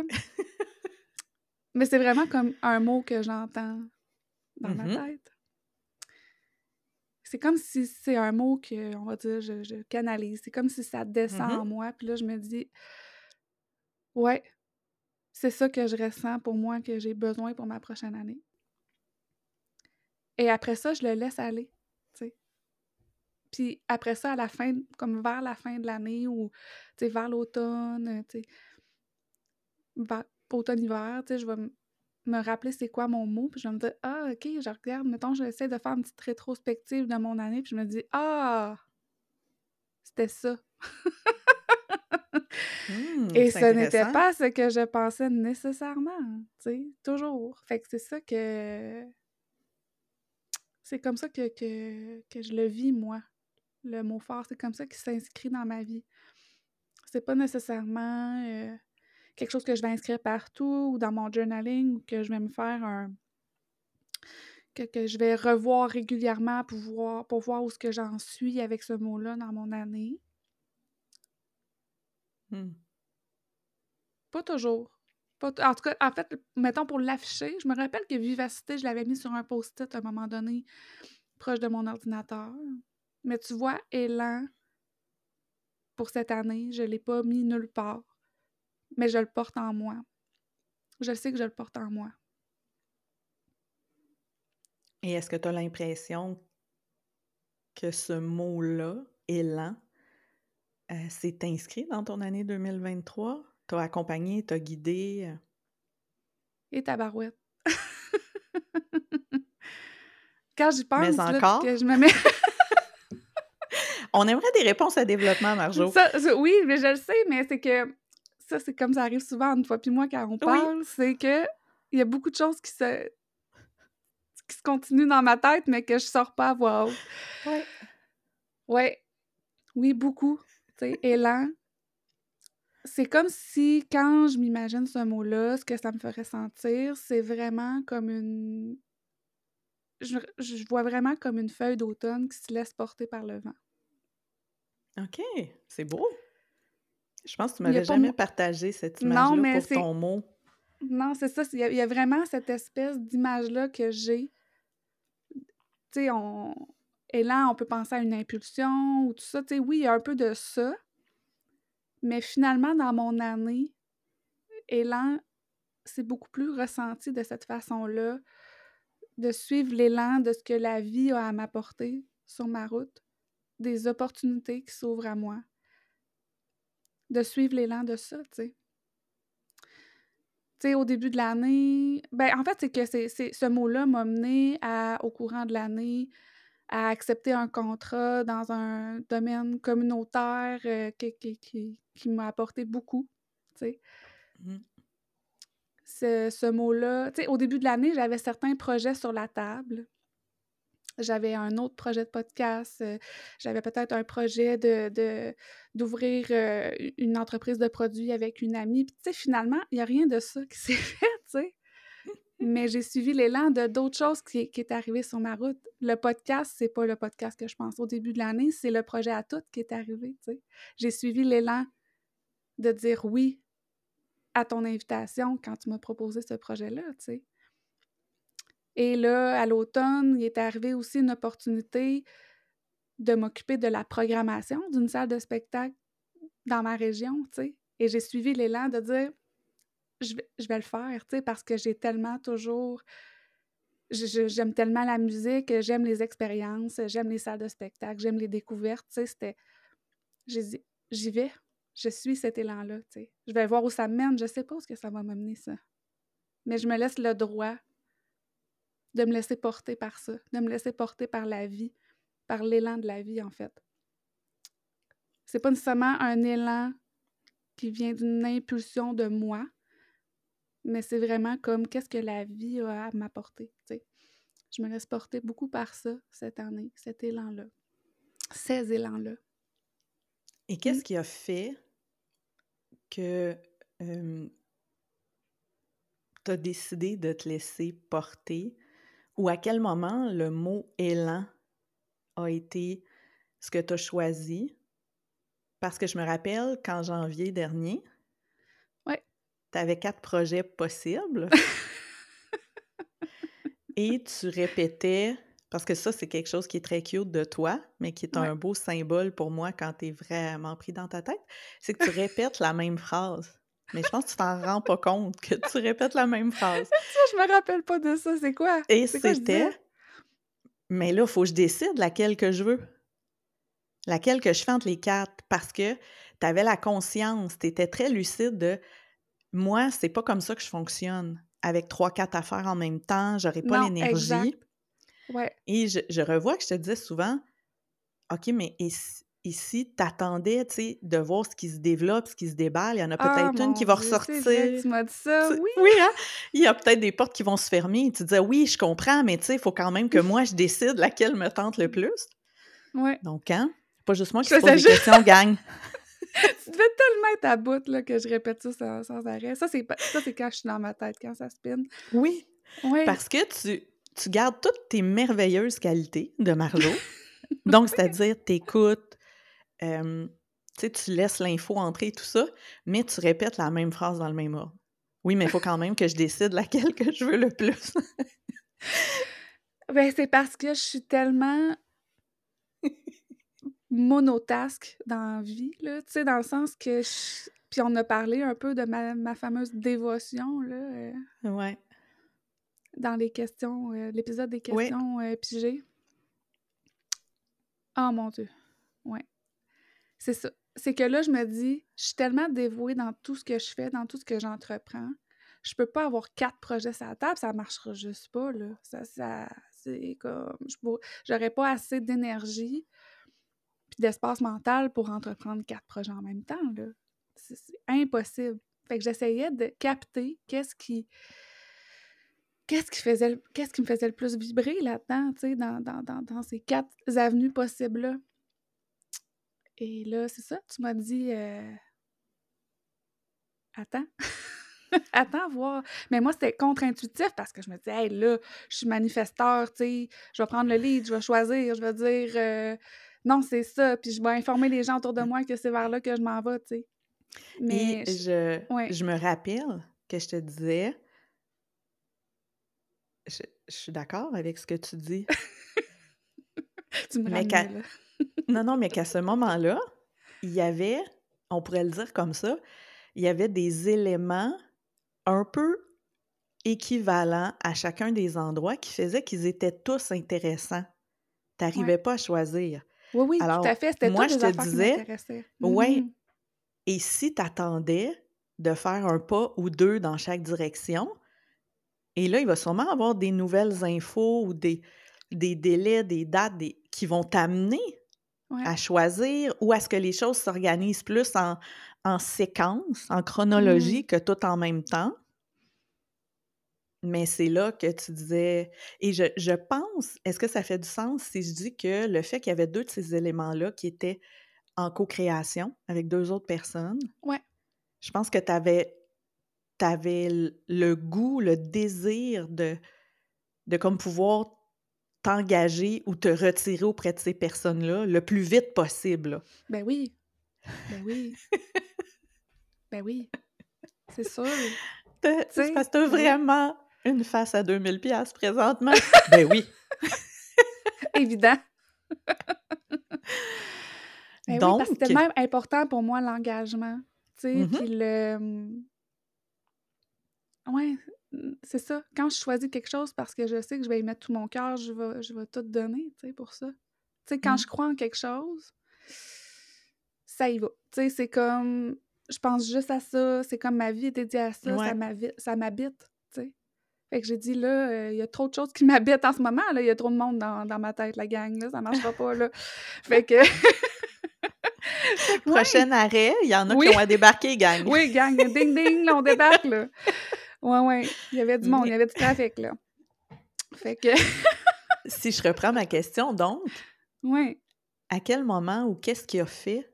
Mais c'est vraiment comme un mot que j'entends dans ma mm-hmm. tête. C'est comme si c'est un mot que, on va dire, je, canalise. C'est comme si ça descend mm-hmm. en moi. Puis là, je me dis, ouais, c'est ça que je ressens pour moi, que j'ai besoin pour ma prochaine année. Et après ça, je le laisse aller. Puis après ça, à la fin, comme vers la fin de l'année ou, vers l'automne, automne-hiver, je vais me rappeler c'est quoi mon mot, puis je vais me dire, ah, OK, je regarde, mettons, j'essaie de faire une petite rétrospective de mon année, puis je me dis, ah, c'était ça. Mmh, Et ce n'était pas ce que je pensais nécessairement, tu sais, toujours. Fait que c'est ça que... C'est comme ça que, que, je le vis, moi, le mot fort. C'est comme ça qu'il s'inscrit dans ma vie. C'est pas nécessairement euh, quelque chose que je vais inscrire partout ou dans mon journaling ou que je vais me faire un... Que, je vais revoir régulièrement pour voir, pour voir où ce que j'en suis avec ce mot-là dans mon année. Mmh. Pas toujours. en tout cas, en fait, mettons pour l'afficher, je me rappelle que Vivacité, je l'avais mis sur un post-it à un moment donné, proche de mon ordinateur. Mais tu vois, Élan, pour cette année, je ne l'ai pas mis nulle part. Mais je le porte en moi. Je sais que je le porte en moi. Et est-ce que tu as l'impression que ce mot-là, élan, euh, inscrit dans ton année 2023? T'as accompagné, t'as guidé? Euh? Et ta barouette. <laughs> Quand j'y pense, Mais encore? que je me mets... <laughs> On aimerait des réponses à développement, Marjo. oui, mais je le sais, mais c'est que ça, c'est comme ça arrive souvent une fois puis moi quand on parle, c'est que il y a beaucoup de choses qui se qui se continuent dans ma tête, mais que je sors pas à voix haute. Ouais. Ouais. Oui, beaucoup sais, <laughs> élan. C'est comme si, quand je m'imagine ce mot-là, ce que ça me ferait sentir, c'est vraiment comme une. Je, vois vraiment comme une feuille d'automne qui se laisse porter par le vent. OK, c'est beau. Je pense que tu m'avais jamais partagé cette image-là pour ton mot. Non, c'est ça. Il y, a vraiment cette espèce d'image-là que j'ai. Tu sais, on élan, on peut penser à une impulsion ou tout ça. Tu sais, oui, il y a un peu de ça. Mais finalement, dans mon année, élan, c'est beaucoup plus ressenti de cette façon-là, de suivre l'élan de ce que la vie a à m'apporter sur ma route, des opportunités qui s'ouvrent à moi, de suivre l'élan de ça, tu sais. Tu sais, au début de l'année, ben en fait, c'est que c'est, ce mot-là m'a mené à, au courant de l'année, à accepter un contrat dans un domaine communautaire euh, qui, m'a apporté beaucoup, tu sais. Mmh. Ce, mot-là, tu sais, au début de l'année, j'avais certains projets sur la table. J'avais un autre projet de podcast, j'avais peut-être un projet de, d'ouvrir une entreprise de produits avec une amie. Puis, tu sais, finalement, il n'y a rien de ça qui <laughs> s'est fait, tu sais. mais j'ai suivi l'élan de d'autres choses qui, qui est arrivé sur ma route. Le podcast, c'est pas le podcast que je pense au début de l'année, c'est le projet à toutes qui est arrivé, tu sais. J'ai suivi l'élan de dire oui à ton invitation quand tu m'as proposé ce projet-là, tu sais. Et là, à l'automne, il est arrivé aussi une opportunité de m'occuper de la programmation d'une salle de spectacle dans ma région, tu sais. Et j'ai suivi l'élan de dire je vais, le faire, tu sais, parce que j'ai tellement toujours. J'aime tellement la musique, j'aime les expériences, j'aime les salles de spectacle, j'aime les découvertes, tu sais. C'était. J'y vais, je suis cet élan-là, tu sais. Je vais voir où ça mène, je sais pas où ça va m'amener, ça. Mais je me laisse le droit de me laisser porter par ça, de me laisser porter par la vie, par l'élan de la vie, en fait. C'est pas nécessairement un élan qui vient d'une impulsion de moi, mais c'est vraiment comme qu'est-ce que la vie a à m'apporter. Je me laisse porter beaucoup par ça cette année, cet élan-là, ces élans-là. Et qu'est-ce mmh. qui a fait que tu as décidé de te laisser porter ou à quel moment le mot élan a été ce que tu as choisi? Parce que je me rappelle qu'en janvier dernier, tu avais quatre projets possibles. <laughs> et tu répétais, parce que ça, c'est quelque chose qui est très cute de toi, mais qui est un beau symbole pour moi quand tu es vraiment pris dans ta tête, c'est que tu <laughs> répètes la même phrase. Mais je pense que tu t'en rends pas compte que tu répètes la même phrase. <laughs> ça, je me rappelle pas de ça. C'est quoi? Et c'était. Mais là, il faut que je décide laquelle que je veux. Laquelle que je fais entre les quatre. Parce que tu avais la conscience, tu étais très lucide de moi, c'est pas comme ça que je fonctionne. Avec trois, quatre affaires en même temps, j'aurais pas l'énergie. Ouais. Et je, je, revois que je te disais souvent OK, mais ici, t'attendais, tu sais, de voir ce qui se développe, ce qui se déballe. Il y en a ah, peut-être une qui va ressortir. Tu m'as dit ça, oui. Oui, hein? Il y a peut-être des portes qui vont se fermer. Tu disais, oui, je comprends, mais tu sais, il faut quand même que moi, je décide laquelle me tente le plus. Ouais. Donc, hein? Pas juste moi qui se pose des questions, gang. <laughs> tu devais tellement être à bout là, que je répète ça sans, sans arrêt. Ça, c'est quand je suis dans ma tête, quand ça spin. Oui. oui. Parce que tu, tu gardes toutes tes merveilleuses qualités de Marjo. <laughs> Donc, c'est-à-dire, t'écoutes, euh, tu laisses l'info entrer et tout ça, mais tu répètes la même phrase dans le même ordre. Oui, mais il faut quand même que je décide laquelle que je veux le plus. ben, c'est parce que je suis tellement monotasque dans la vie, là, tu sais, dans le sens que Puis on a parlé un peu de ma, fameuse dévotion, là. Euh, ouais. Dans les questions, euh, l'épisode des questions euh, pigées. Oh mon Dieu. C'est ça. C'est que là, je me dis, je suis tellement dévouée dans tout ce que je fais, dans tout ce que j'entreprends. Je peux pas avoir quatre projets sur la table, ça marchera juste pas, là. Ça, ça c'est comme... J'aurais pas assez d'énergie puis d'espace mental pour entreprendre quatre projets en même temps, là. C'est impossible. Fait que j'essayais de capter qu'est-ce qui qu'est-ce qui faisait qu'est-ce qui me faisait le plus vibrer là-dedans, tu sais, dans, dans, dans, dans, ces quatre avenues possibles-là. Et là, c'est ça, tu m'as dit euh... Attends. <laughs> Attends, voir. Mais moi, c'était contre-intuitif parce que je me disais, hey, là, je suis manifesteur, tu sais, je vais prendre le lead, je vais choisir, je vais dire, euh, non, c'est ça, puis je vais informer les gens autour de moi que c'est vers là que je m'en vais, tu sais. Mais je, je me rappelle que je te disais, je, suis d'accord avec ce que tu dis. <laughs> tu me mais Non, non, mais qu'à ce moment-là, il y avait, on pourrait le dire comme ça, il y avait des éléments un peu équivalents à chacun des endroits qui faisaient qu'ils étaient tous intéressants. Tu n'arrivais pas à choisir. Oui, oui, tout à fait. C'était moi, je te disais, oui. Mm-hmm. Et si tu attendais de faire un pas ou deux dans chaque direction, et là, il va sûrement avoir des nouvelles infos ou des, des délais, des dates qui vont t'amener à choisir ou à ce que les choses s'organisent plus en, en séquence, en chronologie mmh. que tout en même temps? Mais c'est là que tu disais. Et je, je pense, est-ce que ça fait du sens si je dis que le fait qu'il y avait deux de ces éléments-là qui étaient en co-création avec deux autres personnes, ouais. je pense que tu avais avais le goût, le désir de, de comme pouvoir t'engager ou te retirer auprès de ces personnes-là le plus vite possible. Ben oui. Ben oui. <laughs> ben oui. C'est sûr. C'est parce que t'as vraiment une face à 2000 pièces présentement. <laughs> ben oui. <laughs> Évident. Ben Donc... Oui, c'était même important pour moi l'engagement. Tu sais, mm-hmm. puis le... Hum, ouais, c'est ça. Quand je choisis quelque chose parce que je sais que je vais y mettre tout mon cœur, je vais, je vais tout donner, tu sais, pour ça. Tu sais, quand mmh. je crois en quelque chose, ça y va. Tu sais, c'est comme... Je pense juste à ça. C'est comme ma vie est dédiée à ça. Ça m'habite, tu sais. Fait que j'ai dit, là, euh, il y a trop de choses qui m'habitent en ce moment, là. Il y a trop de monde dans, dans, ma tête, la gang, là. Ça marchera pas, là. <laughs> fait que... <laughs> Prochain arrêt, il y en a qui ont à débarquer, gang. oui, gang. Ding, ding, là, on débarque, là. <laughs> Ouais, ouais. Il y avait du monde, il y avait du trafic, là. Fait que. <laughs> si je reprends ma question, donc. Oui. À quel moment ou qu'est-ce qui a fait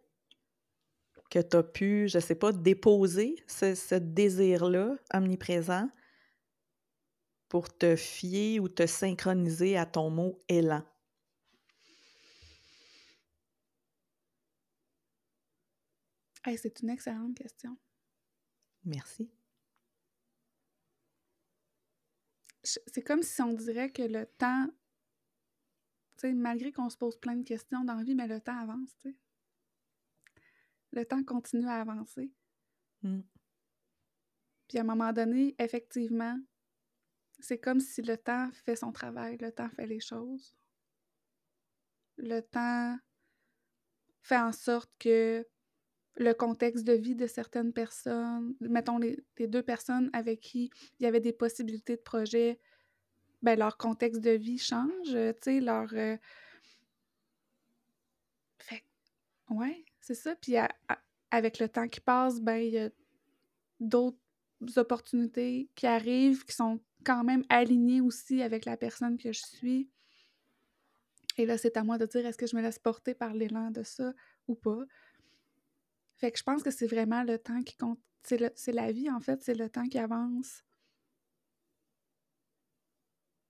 que tu as pu, je sais pas, déposer ce, désir-là omniprésent pour te fier ou te synchroniser à ton mot élan? c'est une excellente question. Merci. C'est comme si on dirait que le temps, tu sais, malgré qu'on se pose plein de questions dans la vie, mais le temps avance, tu sais. Le temps continue à avancer. Mmh. Puis à un moment donné, effectivement, c'est comme si le temps fait son travail, le temps fait les choses. Le temps fait en sorte que le contexte de vie de certaines personnes, mettons les, deux personnes avec qui il y avait des possibilités de projet, ben leur contexte de vie change, tu sais, leur... Euh fait ouais, c'est ça. Puis avec le temps qui passe, ben il y a d'autres opportunités qui arrivent, qui sont quand même alignées aussi avec la personne que je suis. Et là, c'est à moi de dire est-ce que je me laisse porter par l'élan de ça ou pas? Fait que je pense que c'est vraiment le temps qui compte. C'est la vie, en fait, c'est le temps qui avance.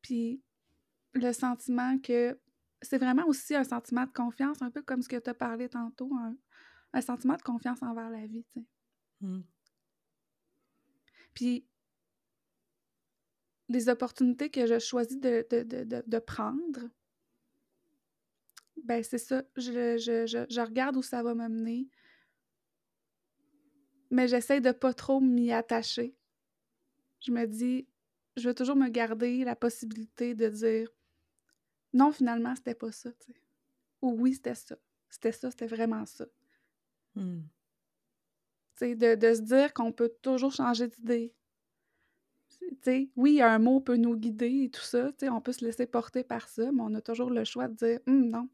Puis le sentiment que c'est vraiment aussi un sentiment de confiance, un peu comme ce que tu as parlé tantôt, un, sentiment de confiance envers la vie, tu sais. Mmh. Puis les opportunités que je choisis de, de, prendre, ben c'est ça. Je, je, je, regarde où ça va m'amener mais j'essaie de pas trop m'y attacher. Je me dis, je veux toujours me garder la possibilité de dire non, finalement, c'était pas ça, tu sais. Ou oui, c'était ça. C'était ça, c'était vraiment ça. Hmm. Tu sais, de, de, se dire qu'on peut toujours changer d'idée. Tu sais, oui, un mot peut nous guider et tout ça, tu sais, on peut se laisser porter par ça, mais on a toujours le choix de dire hum, non.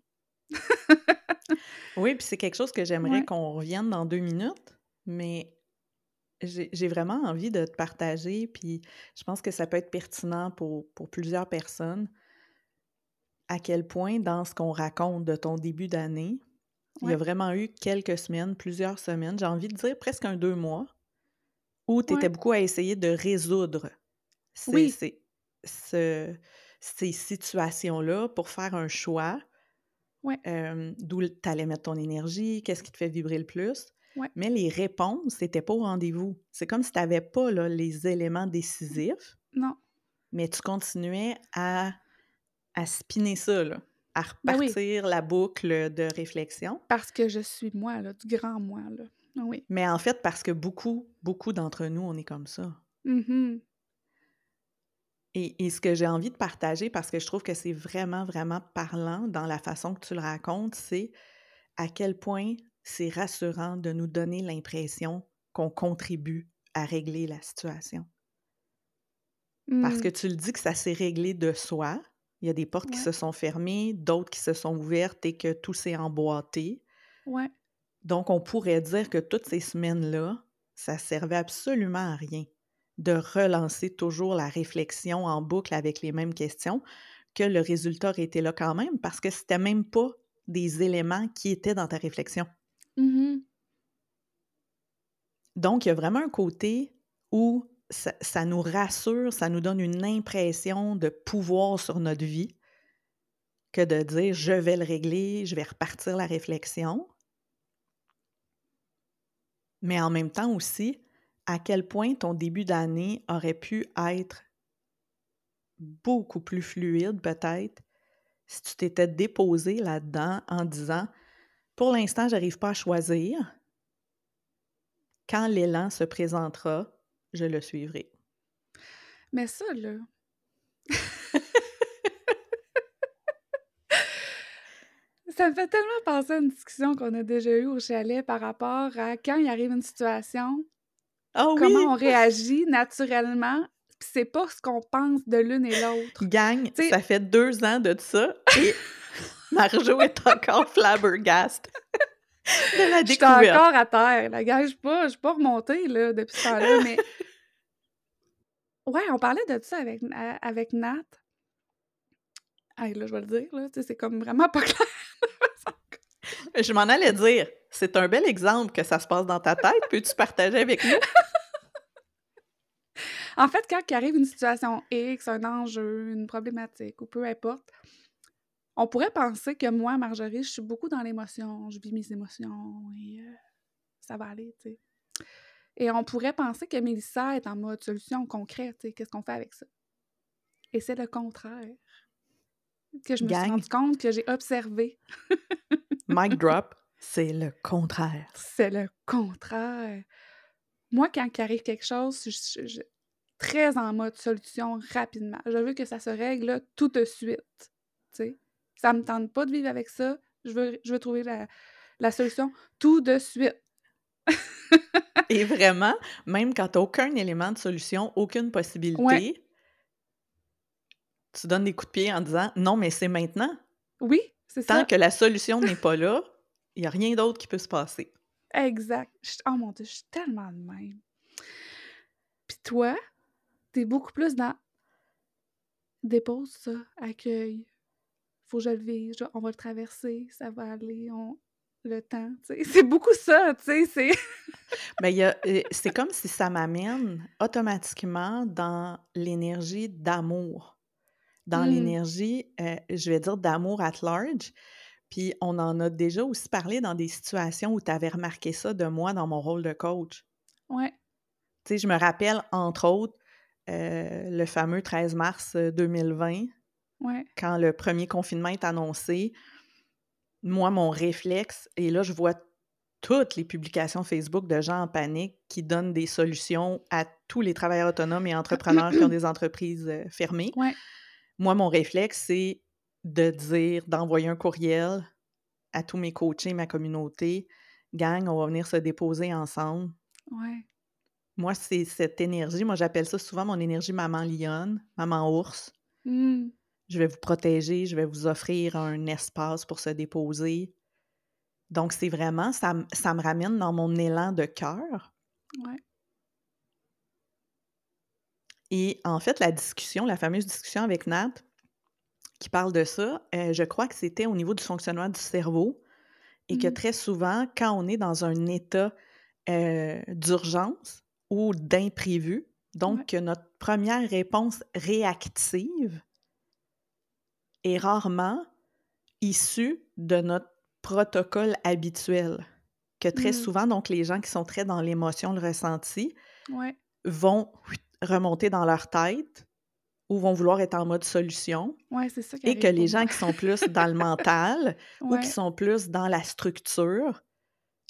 <laughs> oui, puis c'est quelque chose que j'aimerais qu'on revienne dans deux minutes. Mais j'ai vraiment envie de te partager, puis je pense que ça peut être pertinent pour, pour plusieurs personnes, à quel point dans ce qu'on raconte de ton début d'année, il y a vraiment eu quelques semaines, plusieurs semaines, j'ai envie de dire presque un deux mois, où tu étais beaucoup à essayer de résoudre ces, ces, ces situations-là pour faire un choix. D'où tu allais mettre ton énergie, qu'est-ce qui te fait vibrer le plus. Mais les réponses n'étaient pas au rendez-vous. C'est comme si tu n'avais pas là, les éléments décisifs. Non. Mais tu continuais à, à spinner ça, là, à ben repartir la boucle de réflexion. Parce que je suis moi, là, du grand moi. Là. Ah oui. Mais en fait, parce que beaucoup, beaucoup d'entre nous, on est comme ça. Mm-hmm. Et, et, ce que j'ai envie de partager, parce que je trouve que c'est vraiment, vraiment parlant dans la façon que tu le racontes, c'est à quel point c'est rassurant de nous donner l'impression qu'on contribue à régler la situation. Parce que mmh. tu le dis que ça s'est réglé de soi. Il y a des portes qui se sont fermées, d'autres qui se sont ouvertes et que tout s'est emboîté. Ouais. Donc, on pourrait dire que toutes ces semaines-là, ça servait absolument à rien de relancer toujours la réflexion en boucle avec les mêmes questions, que le résultat aurait été là quand même, parce que c'était même pas des éléments qui étaient dans ta réflexion. Mmh Donc, il y a vraiment un côté où ça nous rassure, ça nous donne une impression de pouvoir sur notre vie que de dire je vais le régler, je vais repartir la réflexion. Mais en même temps aussi, à quel point ton début d'année aurait pu être beaucoup plus fluide peut-être si tu t'étais déposé là-dedans en disant pour l'instant, j'arrive pas à choisir. Quand l'élan se présentera, je le suivrai. Mais ça, là. <laughs> ça me fait tellement penser à une discussion qu'on a déjà eue au chalet par rapport à quand il arrive une situation, oui! comment on réagit naturellement, puis c'est pas ce qu'on pense de l'une et l'autre. Gang, T'sais- ça fait deux ans de ça et Marjo est encore <laughs> flabbergast de la Je suis encore à terre, la gars, je suis pas, je suis pas remontée, là, depuis ce temps-là, <laughs> mais... Ouais, on parlait de ça avec, a- avec Nat. Là, je vais le dire, là, c'est comme vraiment pas <laughs> clair. Je m'en allais dire, c'est un bel exemple que ça se passe dans ta tête. Peux-tu partager avec nous? En fait, quand il arrive une situation X, un enjeu, une problématique, ou peu importe, on pourrait penser que moi, Marjorie, je suis beaucoup dans l'émotion, je vis mes émotions et euh, ça va aller, tu sais. Et on pourrait penser que Mélissa est en mode solution concrète, tu sais, qu'est-ce qu'on fait avec ça? Et c'est le contraire. Que je me suis rendu compte, que j'ai observé. <laughs> Mic drop, c'est le contraire. C'est le contraire. Moi, quand il arrive quelque chose, je suis je- très en mode solution rapidement. Je veux que ça se règle tout de suite. tu sais. Ça me tente pas de vivre avec ça. Je veux, je veux trouver la, la solution tout de suite. <laughs> Et vraiment, même quand tu n'as aucun élément de solution, aucune possibilité, Ouais. tu donnes des coups de pied en disant non, mais c'est maintenant. Oui, c'est Tant ça. que la solution n'est pas <laughs> là, il n'y a rien d'autre qui peut se passer. Exact. Oh mon Dieu, je suis tellement de même. Puis toi, t'es beaucoup plus dans dépose ça, accueil. Faut que je le vive, je- on va le traverser, ça va aller, on le temps. <laughs> C'est beaucoup ça, tu sais, c'est <laughs> Ben, euh, c'est comme si ça m'amène automatiquement dans l'énergie d'amour, dans Mm. l'énergie, euh, je vais dire, d'amour at large. Puis on en a déjà aussi parlé dans des situations où tu avais remarqué ça de moi dans mon rôle de coach. Ouais. Tu sais, je me rappelle, entre autres, euh, le fameux 13 mars euh, 2020, Ouais. quand le premier confinement est annoncé. Moi, mon réflexe, et là, je vois toutes les publications Facebook de gens en panique qui donnent des solutions à tous les travailleurs autonomes et entrepreneurs qui ont des entreprises euh, fermées. Ouais. Moi, mon réflexe, c'est de dire, d'envoyer un courriel à tous mes coachés, ma communauté. Gang, on va venir se déposer ensemble. Ouais. Moi, c'est cette énergie. Moi, j'appelle ça souvent mon énergie maman lionne, maman ours. Mm. Je vais vous protéger, je vais vous offrir un espace pour se déposer. Donc, c'est vraiment, ça, me ramène dans mon élan de cœur. Ouais. Et en fait, la discussion, la fameuse discussion avec Nat, qui parle de ça, euh, je crois que c'était au niveau du fonctionnement du cerveau et que Mhm. très souvent, quand on est dans un état euh, d'urgence ou d'imprévu, donc Ouais. que notre première réponse réactive est rarement issue de notre protocole habituel. Que très Mm. souvent, donc, les gens qui sont très dans l'émotion, le ressenti, Ouais. vont remonter dans leur tête ou vont vouloir être en mode solution Ouais, c'est ça qui et que les gens qui sont plus dans le mental <laughs> ou qui sont plus dans la structure,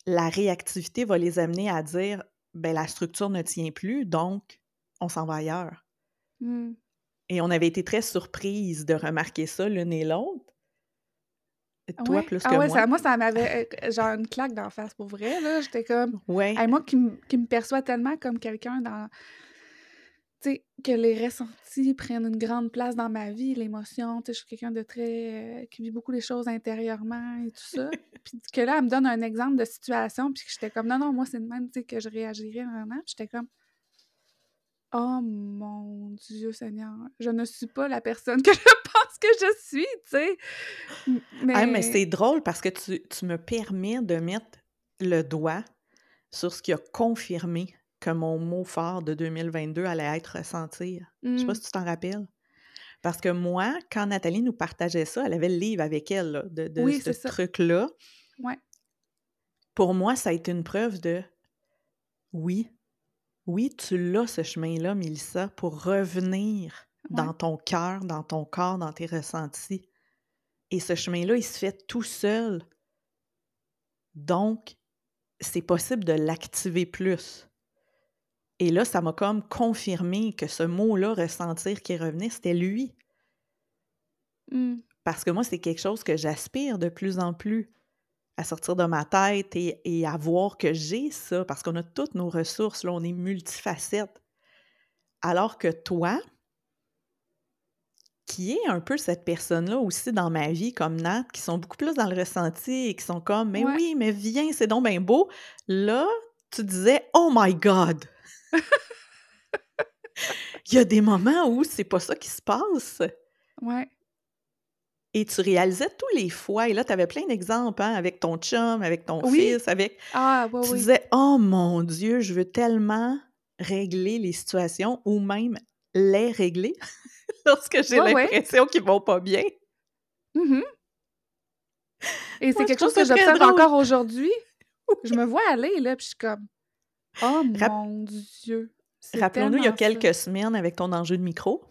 la réactivité va les amener à dire ben la structure ne tient plus, donc on s'en va ailleurs. Mm. Et on avait été très surprises de remarquer ça l'une et l'autre. Toi Ouais. plus Ah que ouais, moi. ça, moi, ça m'avait euh, genre une claque d'en face pour vrai, là. J'étais comme... Ouais. Hey, moi qui, me- qui me perçois tellement comme quelqu'un dans. Tu sais, que les ressentis prennent une grande place dans ma vie, l'émotion. Tu sais, je suis quelqu'un de très. euh, qui vit beaucoup les choses intérieurement et tout ça. <laughs> puis que là, elle me donne un exemple de situation, puis que j'étais comme, non, non, moi, c'est de même, tu sais, que je réagirais vraiment. Puis j'étais comme, oh mon Dieu Seigneur, je ne suis pas la personne que <laughs> je pense que je suis, tu sais. M- Mais. Ah, mais c'est drôle parce que tu, tu me permets de mettre le doigt sur ce qui a confirmé que mon mot fort de 2022 allait être ressentir. Je sais pas Mmh. si tu t'en rappelles? Parce que moi, quand Nathalie nous partageait ça, elle avait le livre avec elle, là, de, de Oui, ce truc-là. Ouais. Pour moi, ça a été une preuve de oui, oui, tu l'as ce chemin-là, Mélissa, pour revenir Ouais. dans ton cœur, dans ton corps, dans tes ressentis. Et ce chemin-là, il se fait tout seul. Donc, c'est possible de l'activer plus. Et là, ça m'a comme confirmé que ce mot-là, ressentir qui revenait, c'était lui. Mmh. Parce que moi, c'est quelque chose que j'aspire de plus en plus à sortir de ma tête et, et à voir que j'ai ça, parce qu'on a toutes nos ressources, là, on est multifacettes. Alors que toi, qui est un peu cette personne-là aussi dans ma vie, comme Nat, qui sont beaucoup plus dans le ressenti et qui sont comme, mais Ouais. oui, mais viens, c'est donc bien beau. Là, tu disais, oh my God! <laughs> Il y a des moments où c'est pas ça qui se passe. Ouais. Et tu réalisais tous les fois, et là, tu avais plein d'exemples, hein, avec ton chum, avec ton Oui. fils, avec... Ah, ouais, Tu oui. disais, oh mon Dieu, je veux tellement régler les situations ou même les régler <laughs> lorsque j'ai Ouais, ouais. l'impression qu'ils vont pas bien. Mhm. Et c'est quelque chose que j'observe encore aujourd'hui. <laughs> Je me vois aller, là, puis je suis comme, oh Rap- mon Dieu. Rappelons-nous, il y a ça. quelques semaines, avec ton enjeu de micro,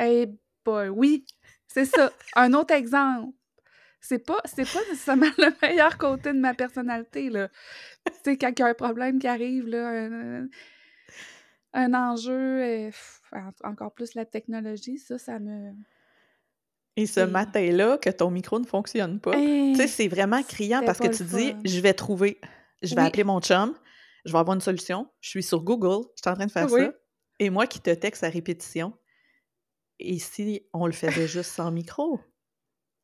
Eh boy, oui, c'est ça. Un autre exemple. C'est pas, c'est pas nécessairement le meilleur côté de ma personnalité, là. Tu sais, quand il y a un problème qui arrive, là, un, un enjeu, et, pff, en- encore plus la technologie, ça, ça me... et ce matin-là, que ton micro ne fonctionne pas, tu Hey, sais, c'est vraiment criant parce que tu dis, fun. je vais trouver, je vais Oui. appeler mon chum, je vais avoir une solution, je suis sur Google, je suis en train de faire Oui. ça, et moi qui te texte à répétition. Et si on le faisait juste sans micro,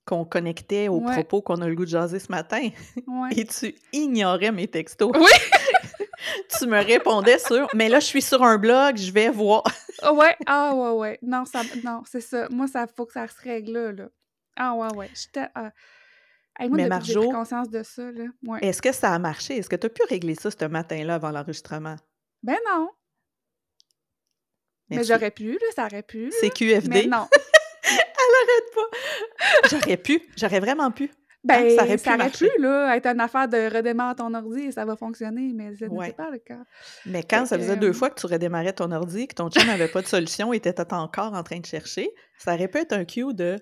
qu'on connectait aux Ouais. propos qu'on a le goût de jaser ce matin, Ouais. et tu ignorais mes textos. Oui. <laughs> tu me répondais sur « Mais là, je suis sur un blog, je vais voir. Ah ouais, ah ouais, ouais. Non, ça, non, c'est ça. Moi, ça faut que ça se règle là, là. Ah ouais, ouais. J'étais... Hey, moi, Mais j'ai Marjo, conscience de ça, là, ouais. Est-ce que ça a marché? Est-ce que tu as pu régler ça ce matin-là avant l'enregistrement? Ben non. Mais j'aurais pu, là, ça aurait pu. C'est QFD. Mais non. <laughs> Arrête pas! J'aurais pu, j'aurais vraiment pu. Ben, ça aurait pu marcher. là, être une affaire de redémarrer ton ordi et ça va fonctionner, mais ce Ouais. pas le cas. Mais quand Fait ça que, faisait deux euh, fois que tu redémarrais ton ordi, que ton chum n'avait pas de solution et était encore en train de chercher, ça aurait pu être un cue de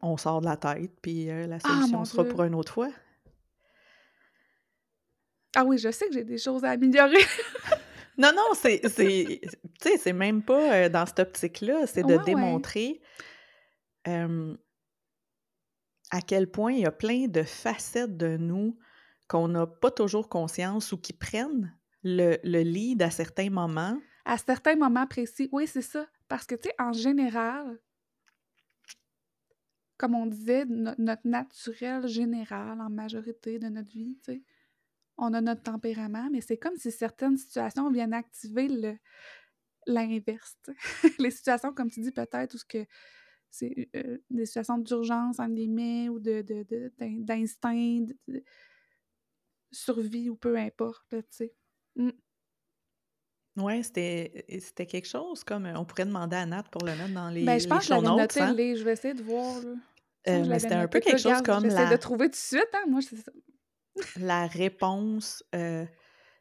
on sort de la tête, puis euh, la Ah, solution sera Dieu. pour une autre fois. Ah oui, je sais que j'ai des choses à améliorer. <laughs> Non, non, c'est, c'est, tu sais, c'est même pas euh, dans cette optique-là, c'est de Ouais, ouais. démontrer euh, à quel point il y a plein de facettes de nous qu'on n'a pas toujours conscience ou qui prennent le, le lead à certains moments. À certains moments précis, oui, c'est ça. Parce que, tu sais, en général, comme on disait, no- notre naturel général, en majorité de notre vie, tu sais, on a notre tempérament, mais c'est comme si certaines situations viennent activer le l'inverse. <laughs> Les situations, comme tu dis, peut-être, où ce que c'est euh, des situations d'urgence, entre guillemets, ou de, de, de- d'in- d'instinct, de, survie, ou peu importe, tu sais. Mm. Oui, c'était, c'était quelque chose comme euh, on pourrait demander à Nat pour le mettre dans les, Ben, je les pense que je noté, hein. les- je vais essayer de voir. Là. Euh, mais c'était un peu quelque chose comme J'essaie la, de trouver tout de suite, hein. Moi, c'est ça. La réponse, euh,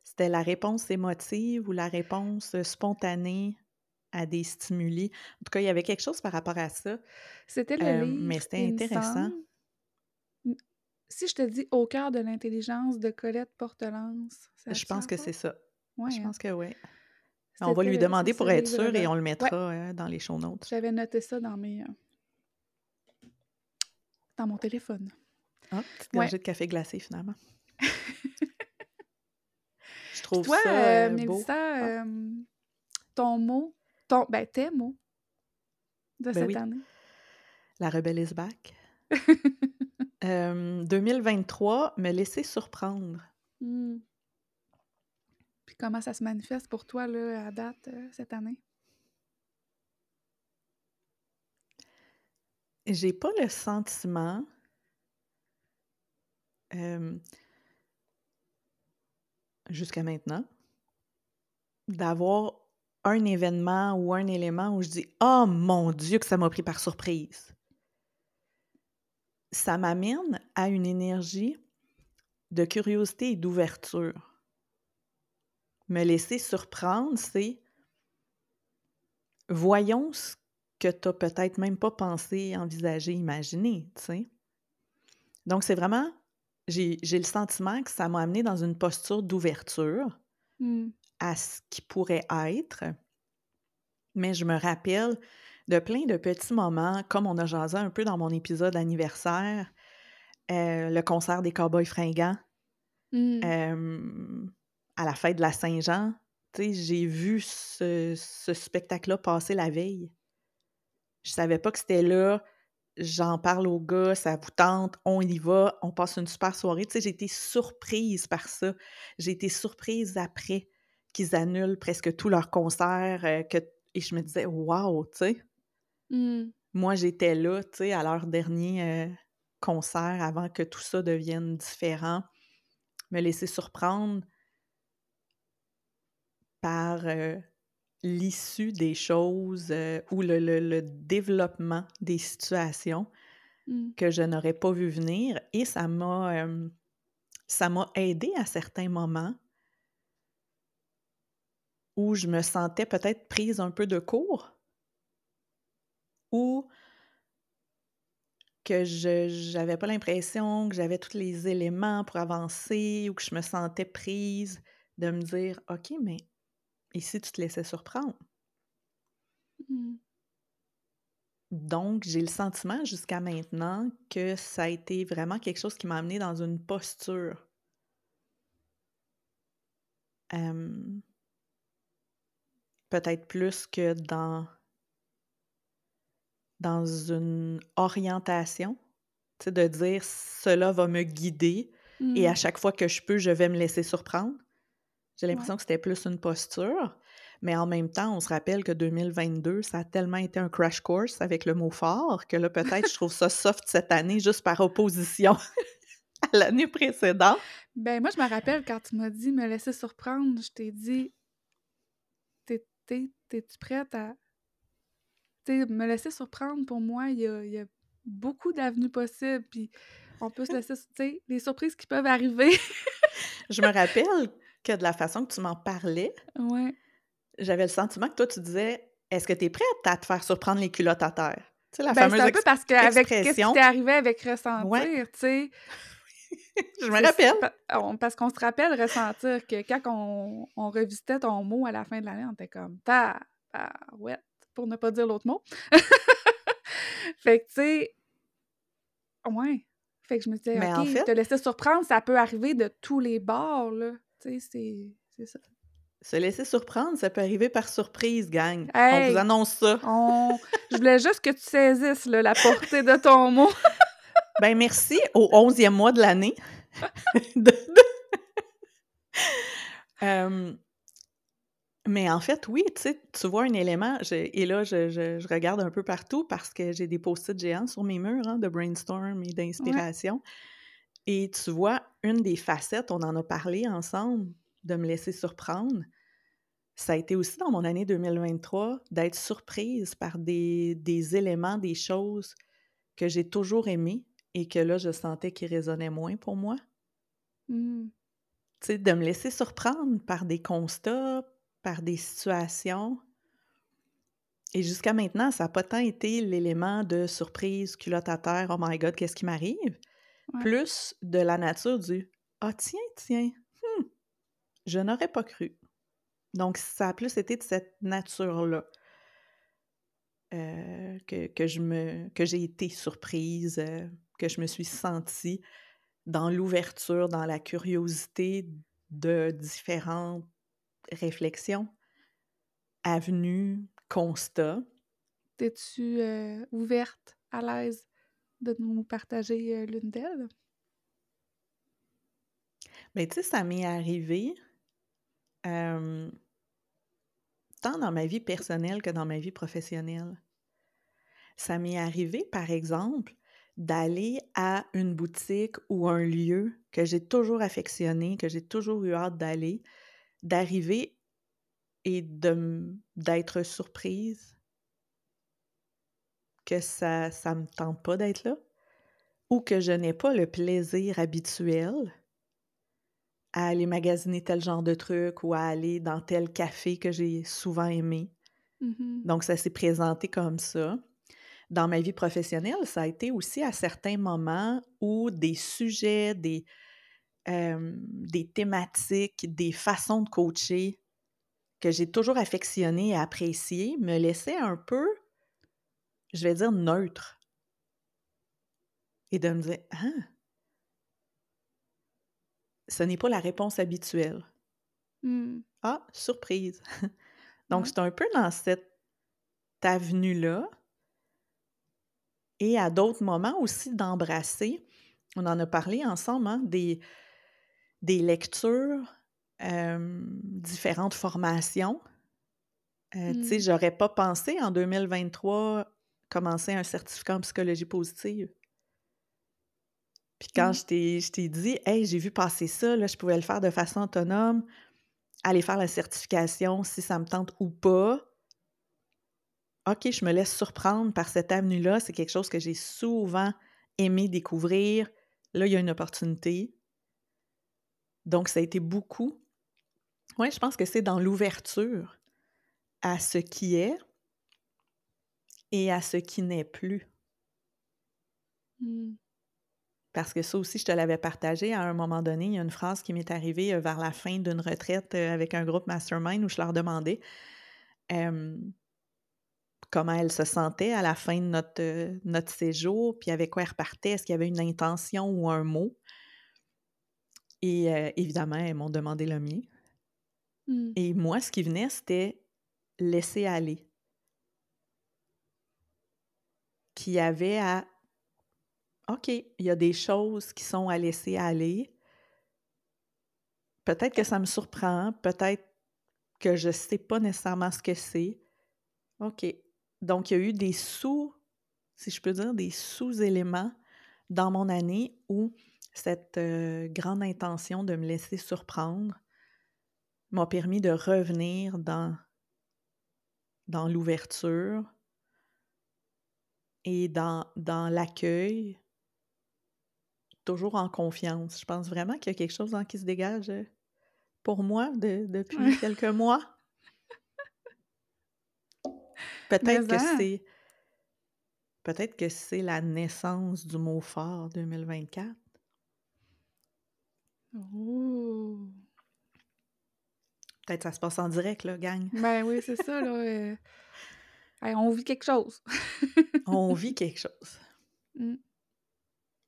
c'était la réponse émotive ou la réponse euh, spontanée à des stimuli. En tout cas, il y avait quelque chose par rapport à ça, C'était le euh, livre, mais c'était intéressant. semble. Si je te dis Au cœur de l'intelligence de Colette Portelance, ça Je pense que c'est ça. Ouais, Je hein. pense que oui. On va lui demander pour être sûr et on le Ouais, mettra euh, dans les show notes. j'avais noté ça dans mes... euh, dans mon téléphone. Ah, petite Ouais. de café glacé finalement. <laughs> Je trouve toi, ça euh, euh, beau. Mélissa, Ah, euh, ton mot, ton, ben, tes mots de ben cette oui, année? la rebelle is back. <laughs> Euh, 2023, me laisser surprendre. Hmm. Puis comment ça se manifeste pour toi, là, à date, euh, cette année? J'ai pas le sentiment. Euh, jusqu'à maintenant, d'avoir un événement ou un élément où je dis Oh mon Dieu, que ça m'a pris par surprise. Ça m'amène à une énergie de curiosité et d'ouverture. Me laisser surprendre, c'est voyons ce que tu n'as peut-être même pas pensé, envisagé, imaginé, tu sais. Donc, c'est vraiment, j'ai le sentiment que ça m'a amené dans une posture d'ouverture mmh. à ce qui pourrait être. Mais je me rappelle de plein de petits moments, comme on a jasé un peu dans mon épisode anniversaire, euh, le concert des Cowboys fringants, mmh. à la fête de la Saint-Jean. J'ai vu ce, ce spectacle-là passer la veille. Je savais pas que c'était là j'en parle aux gars, ça vous tente, on y va, on passe une super soirée. Tu sais, j'ai été surprise par ça. J'ai été surprise après qu'ils annulent presque tous leurs concerts euh, que, et je me disais, waouh, tu sais. Mmh. Moi, j'étais là, tu sais, à leur dernier euh, concert avant que tout ça devienne différent. Me laisser surprendre par euh, l'issue des choses euh, ou le, développement des situations mmh. que je n'aurais pas vu venir et ça m'a ça m'a aidé à certains moments où je me sentais peut-être prise un peu de cours ou que je n'avais pas l'impression que j'avais tous les éléments pour avancer ou que je me sentais prise de me dire OK mais et si tu te laissais surprendre? Mmh. Donc, j'ai le sentiment jusqu'à maintenant que ça a été vraiment quelque chose qui m'a amené dans une posture. Peut-être plus que dans, dans une orientation, de dire cela va me guider et à mmh. chaque fois que je peux, je vais me laisser surprendre. J'ai l'impression que c'était plus une posture, mais en même temps, on se rappelle que 2022, ça a tellement été un crash course avec le mot fort que là, peut-être, je trouve ça soft cette année juste par opposition <laughs> à l'année précédente. Ben, moi, je me rappelle quand tu m'as dit me laisser surprendre, je t'ai dit T'es-tu prête à. Tu me laisser surprendre, pour moi, il y a, y a beaucoup d'avenues possibles, puis on peut se laisser. Tu sais, les surprises qui peuvent arriver. je me rappelle que de la façon que tu m'en parlais, ouais. j'avais le sentiment que toi, tu disais Est-ce que tu es prête à te faire surprendre les culottes à terre? Tu sais, la ben, fameuse un peu parce qu'avec ce qui t'est arrivé avec ressentir, tu sais? <laughs> je me rappelle. Parce qu'on se rappelle ressentir que quand on, on, revisitait ton mot à la fin de l'année, on était comme ta, ouais, pour ne pas dire l'autre mot. <laughs> fait que, tu sais, ouais. Fait que je me disais, Mais OK, en fait, te laisser surprendre, ça peut arriver de tous les bords, là. Tu sais, c'est ça. Se laisser surprendre, ça peut arriver par surprise, gang. on vous annonce ça. Je voulais juste que tu saisisses là, la portée de ton mot. <laughs> ben merci au 11e mois de l'année. <laughs> mais en fait, oui, tu sais, tu vois un élément, et là, je, regarde un peu partout parce que j'ai des post-it géants sur mes murs hein, de brainstorm et d'inspiration. Et tu vois, une des facettes, on en a parlé ensemble, de me laisser surprendre, ça a été aussi dans mon année 2023 d'être surprise par des, éléments, des choses que j'ai toujours aimées et que là, je sentais qu'ils résonnaient moins pour moi. Mmh. Tu sais, de me laisser surprendre par des constats, par des situations. Et jusqu'à maintenant, ça n'a pas tant été l'élément de surprise, culotte à terre, oh my god, qu'est-ce qui m'arrive? Plus de la nature du Ah, tiens, tiens, hmm, je n'aurais pas cru. Donc, ça a plus été de cette nature-là euh, que, que, je me, que j'ai été surprise, euh, que je me suis sentie dans l'ouverture, dans la curiosité de différentes réflexions, avenues, constats. T'es-tu euh, ouverte, à l'aise? De nous partager l'une d'elles? Bien, tu sais, ça m'est arrivé tant dans ma vie personnelle que dans ma vie professionnelle. Ça m'est arrivé, par exemple, d'aller à une boutique ou un lieu que j'ai toujours affectionné, que j'ai toujours eu hâte d'aller, d'arriver et d'être surprise que ça ne me tente pas d'être là ou que je n'ai pas le plaisir habituel à aller magasiner tel genre de truc ou à aller dans tel café que j'ai souvent aimé. Mmh Donc, ça s'est présenté comme ça. Dans ma vie professionnelle, ça a été aussi à certains moments où des sujets, des, des thématiques, des façons de coacher que j'ai toujours affectionnées et appréciées me laissaient un peu, je vais dire, neutre. Et de me dire, ah, ce n'est pas la réponse habituelle. Mmh. Ah, surprise. <laughs> Donc, c'est un peu dans cette avenue-là. Et à d'autres moments aussi d'embrasser, on en a parlé ensemble, hein, des, des lectures, différentes formations. Euh, Tu sais, mmh. j'aurais pas pensé en 2023 commencer un certificat en psychologie positive. Puis quand mmh. je t'ai dit, hey, j'ai vu passer ça, là, je pouvais le faire de façon autonome, aller faire la certification si ça me tente ou pas. OK, je me laisse surprendre par cette avenue-là. C'est quelque chose que j'ai souvent aimé découvrir. Là, il y a une opportunité. Donc, ça a été beaucoup. Oui, je pense que c'est dans l'ouverture à ce qui est et à ce qui n'est plus. Mmh. Parce que ça aussi, je te l'avais partagé à un moment donné. Il y a une phrase qui m'est arrivée euh, vers la fin d'une retraite euh, avec un groupe mastermind où je leur demandais comment elles se sentaient à la fin de notre, euh, notre séjour, puis avec quoi elles repartaient, est-ce qu'il y avait une intention ou un mot? Et évidemment, elles m'ont demandé le mien. Mmh. Et moi, ce qui venait, c'était laisser aller. Qui avait à OK, il y a des choses qui sont à laisser aller. Peut-être que ça me surprend, peut-être que je ne sais pas nécessairement ce que c'est. OK. Donc, il y a eu des sous, si je peux dire, des sous-éléments dans mon année où cette euh, grande intention de me laisser surprendre m'a permis de revenir dans, dans l'ouverture et dans, dans l'accueil toujours en confiance. Je pense vraiment qu'il y a quelque chose qui se dégage euh, pour moi depuis quelques mois. <laughs> Peut-être que c'est peut-être que c'est la naissance du mot fort 2024. Oh. Peut-être que ça se passe en direct, là, gang. Ben oui, c'est ça, là. On vit quelque chose. <laughs> on vit quelque chose. Mmh.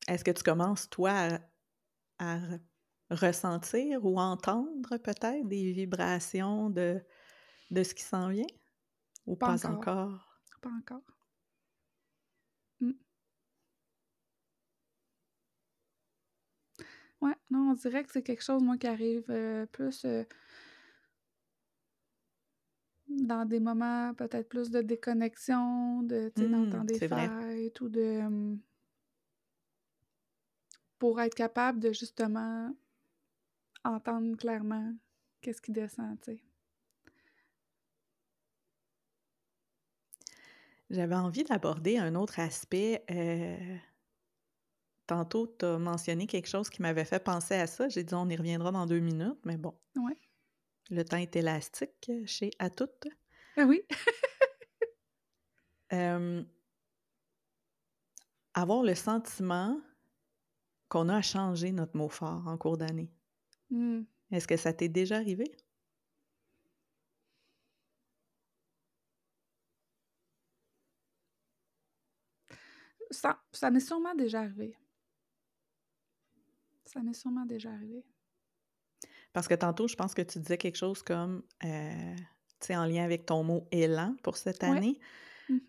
Est-ce que tu commences, toi, à, ressentir ou entendre peut-être des vibrations de, de ce qui s'en vient? Ou pas, encore. Pas encore. Mmh. Ouais, non, on dirait que c'est quelque chose, moi, qui arrive euh, plus euh, dans des moments peut-être plus de déconnexion, de, mmh, d'entendre des fêtes ou de pour être capable de justement entendre clairement qu'est-ce qui descend, tu sais. J'avais envie d'aborder un autre aspect. Euh, tantôt, tu as mentionné quelque chose qui m'avait fait penser à ça. J'ai dit on y reviendra dans deux minutes, mais bon. Ouais. Le temps est élastique chez À toutes. Ah oui. <laughs> euh, avoir le sentiment qu'on a changé notre mot fort en cours d'année. Mmh. Est-ce que ça t'est déjà arrivé? Ça, ça m'est sûrement déjà arrivé. Ça m'est sûrement déjà arrivé. Parce que tantôt, je pense que tu disais quelque chose comme, euh, tu sais, en lien avec ton mot élan pour cette année. Mmh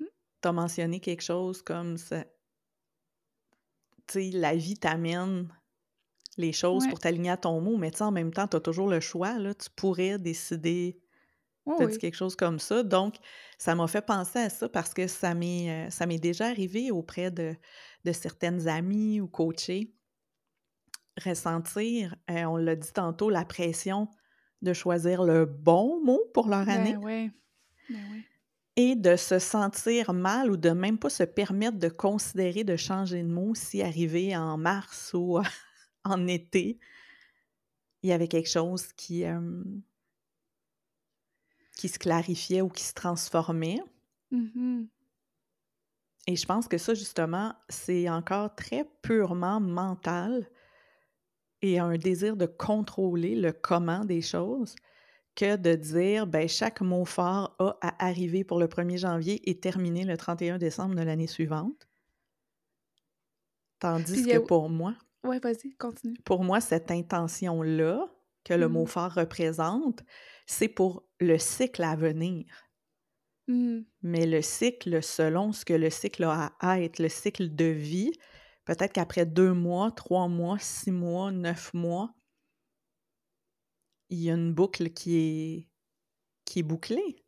tu as mentionné quelque chose comme ça, la vie t'amène les choses pour t'aligner à ton mot, mais en même temps, tu as toujours le choix. Là, tu pourrais décider Oui, Tu as dit oui. quelque chose comme ça. Donc, ça m'a fait penser à ça parce que ça m'est euh, ça m'est déjà arrivé auprès de, de certaines amies ou coachées. Ressentir, euh, on l'a dit tantôt, la pression de choisir le bon mot pour leur année Ben ouais. Ben et de se sentir mal ou de même pas se permettre de considérer de changer de mot si arrivé en mars ou <laughs> en été, il y avait quelque chose qui, euh, qui se clarifiait ou qui se transformait. Mhm. Et je pense que ça, justement, c'est encore très purement mental et un désir de contrôler le comment des choses que de dire, ben, chaque mot fort a à arriver pour le 1er janvier et terminer le 31 décembre de l'année suivante. Tandis Puis que a- pour moi, Ouais, vas-y, continue. pour moi, cette intention-là que le mot Mhm. fort représente, c'est pour le cycle à venir. Mhm. Mais le cycle, selon ce que le cycle a à être, le cycle de vie, peut-être qu'après deux mois, trois mois, six mois, neuf mois, il y a une boucle qui est, qui est bouclée.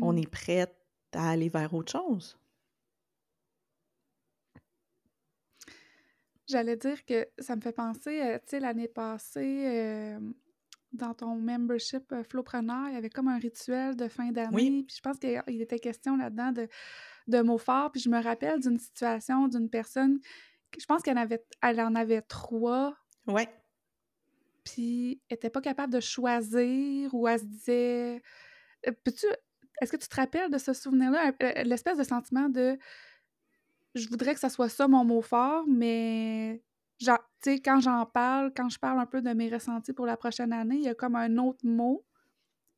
On Mhm. est prête à aller vers autre chose. J'allais dire que ça me fait penser, euh, tu sais, l'année passée, euh, dans ton membership euh, Flowpreneur, il y avait comme un rituel de fin d'année. Oui. Puis je pense qu'il il était question là-dedans de, de mots forts. Puis je me rappelle d'une situation d'une personne, je pense qu'elle avait, elle en avait trois, Ouais. puis elle était pas capable de choisir ou elle se disait. Euh, Peux-tu. Est-ce que tu te rappelles de ce souvenir-là? euh, L'espèce de sentiment de je voudrais que ça soit ça mon mot fort, mais genre, tu sais, quand j'en parle, quand je parle un peu de mes ressentis pour la prochaine année, il y a comme un autre mot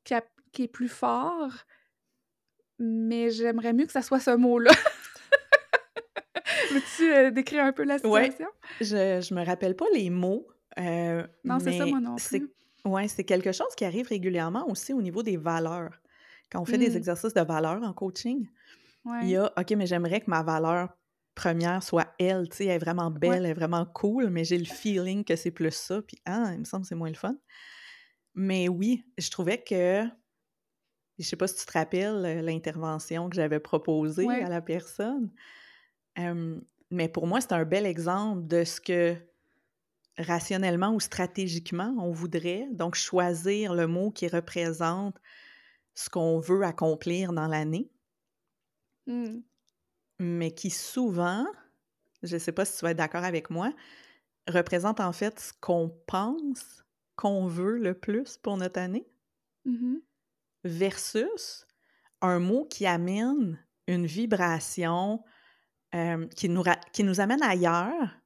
qui, a- qui est plus fort, mais j'aimerais mieux que ça soit ce mot-là. <laughs> Veux-tu euh, décrire un peu la Ouais. situation? Je, je me rappelle pas les mots. euh, Non, c'est ça, moi non c'est plus. ouais, c'est quelque chose qui arrive régulièrement aussi au niveau des valeurs. Quand on fait des Mm. exercices de valeurs en coaching, il Ouais. y a OK, mais j'aimerais que ma valeur première soit elle, tu sais, elle est vraiment belle, Ouais. elle est vraiment cool, mais j'ai le feeling que c'est plus ça, puis ah, il me semble que c'est moins le fun. Mais oui, je trouvais que je sais pas si tu te rappelles euh, l'intervention que j'avais proposée Ouais. à la personne. Euh, mais pour moi, c'est un bel exemple de ce que rationnellement ou stratégiquement on voudrait. Donc, choisir le mot qui représente ce qu'on veut accomplir dans l'année, Mm. mais qui souvent, je ne sais pas si tu vas être d'accord avec moi, représente en fait ce qu'on pense qu'on veut le plus pour notre année Mhm. Versus un mot qui amène une vibration euh, qui, nous ra- qui nous amène ailleurs,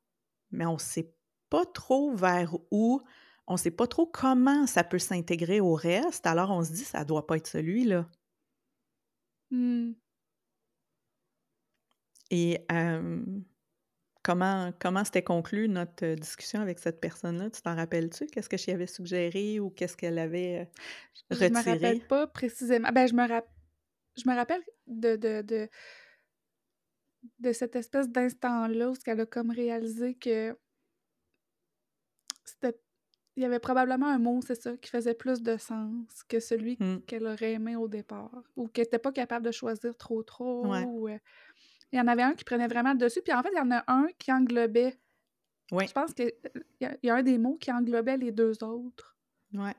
mais on ne sait pas trop vers où, on ne sait pas trop comment ça peut s'intégrer au reste, alors on se dit ça doit pas être celui-là. Mm. Et euh, comment comment s'était conclue notre euh, discussion avec cette personne-là? Tu t'en rappelles-tu? Qu'est-ce que j'y avais suggéré ou qu'est-ce qu'elle avait euh, Je me rappelle retiré? pas précisément. Ben, je me, rap- je me rappelle de, de, de, de cette espèce d'instant-là où elle a comme réalisé que c'était il y avait probablement un mot, c'est ça, qui faisait plus de sens que celui Hmm, qu'elle aurait aimé au départ. Ou qu'elle n'était pas capable de choisir trop trop. Ouais, ou, euh, Il y en avait un qui prenait vraiment le dessus. Puis en fait, il y en a un qui englobait. ouais, Je pense qu'il y, a- il y a un des mots qui englobait les deux autres. ouais.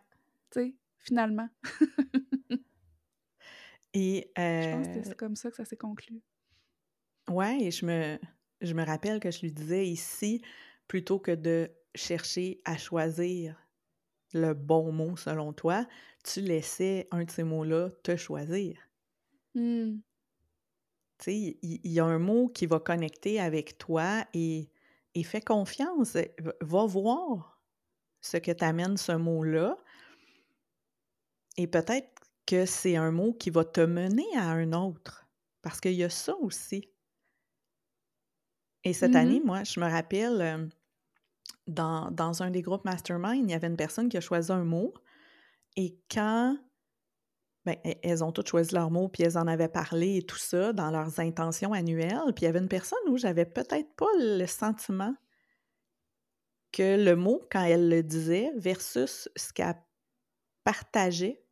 Tu sais, finalement. <laughs> Et Je pense que euh, c'est comme ça que ça s'est conclu. ouais, et je me, je me rappelle que je lui disais ici, plutôt que de chercher à choisir le bon mot selon toi, tu laissais un de ces mots-là te choisir. Hmm. Tu sais, il y a un mot qui va connecter avec toi et, et fais confiance. V- Va voir ce que t'amène ce mot-là. Et peut-être que c'est un mot qui va te mener à un autre. Parce qu'il y a ça aussi. Et cette année, Mhm. moi, je me rappelle, euh, dans, dans un des groupes Mastermind, il y avait une personne qui a choisi un mot. Et quand ben, e- elles ont toutes choisi leur mot, puis elles en avaient parlé et tout ça dans leurs intentions annuelles. Puis il y avait une personne où j'avais peut-être pas le sentiment que le mot, quand elle le disait, versus ce qu'elle partageait,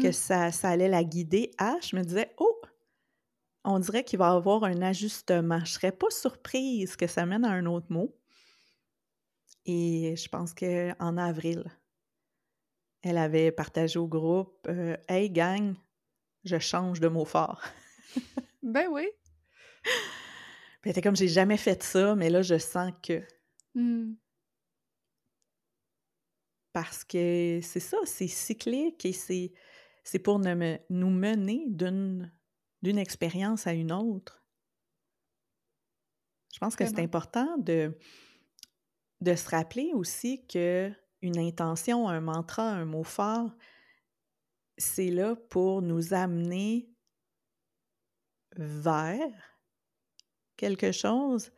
que Mmh ça, ça allait la guider à, je me disais, oh, on dirait qu'il va y avoir un ajustement. Je serais pas surprise que ça mène à un autre mot. Et je pense qu'en avril, elle avait partagé au groupe euh, Hey gang, je change de mot fort. <laughs> Ben oui. Puis elle comme j'ai jamais fait ça, mais là je sens que. Mmh. Parce que c'est ça, c'est cyclique et c'est, c'est pour ne me- nous mener d'une, d'une expérience à une autre. Je pense que c'est important de, de se rappeler aussi que une intention, un mantra, un mot fort, c'est là pour nous amener vers quelque chose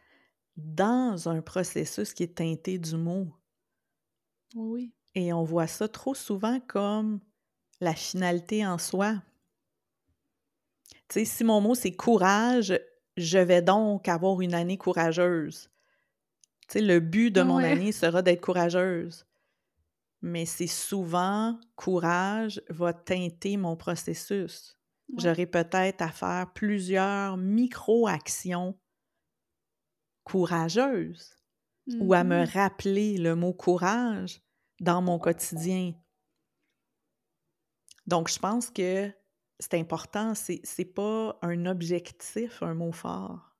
dans un processus qui est teinté du mot. Oui. Et on voit ça trop souvent comme la finalité en soi. Tu sais, si mon mot c'est courage, je vais donc avoir une année courageuse. Tu sais, le but de mon Ouais. année sera d'être courageuse. Mais c'est souvent courage va teinter mon processus. Ouais. J'aurai peut-être à faire plusieurs micro-actions courageuses ou à me Mhm. rappeler le mot courage dans mon quotidien. Donc, je pense que c'est important, c'est pas un objectif, un mot fort.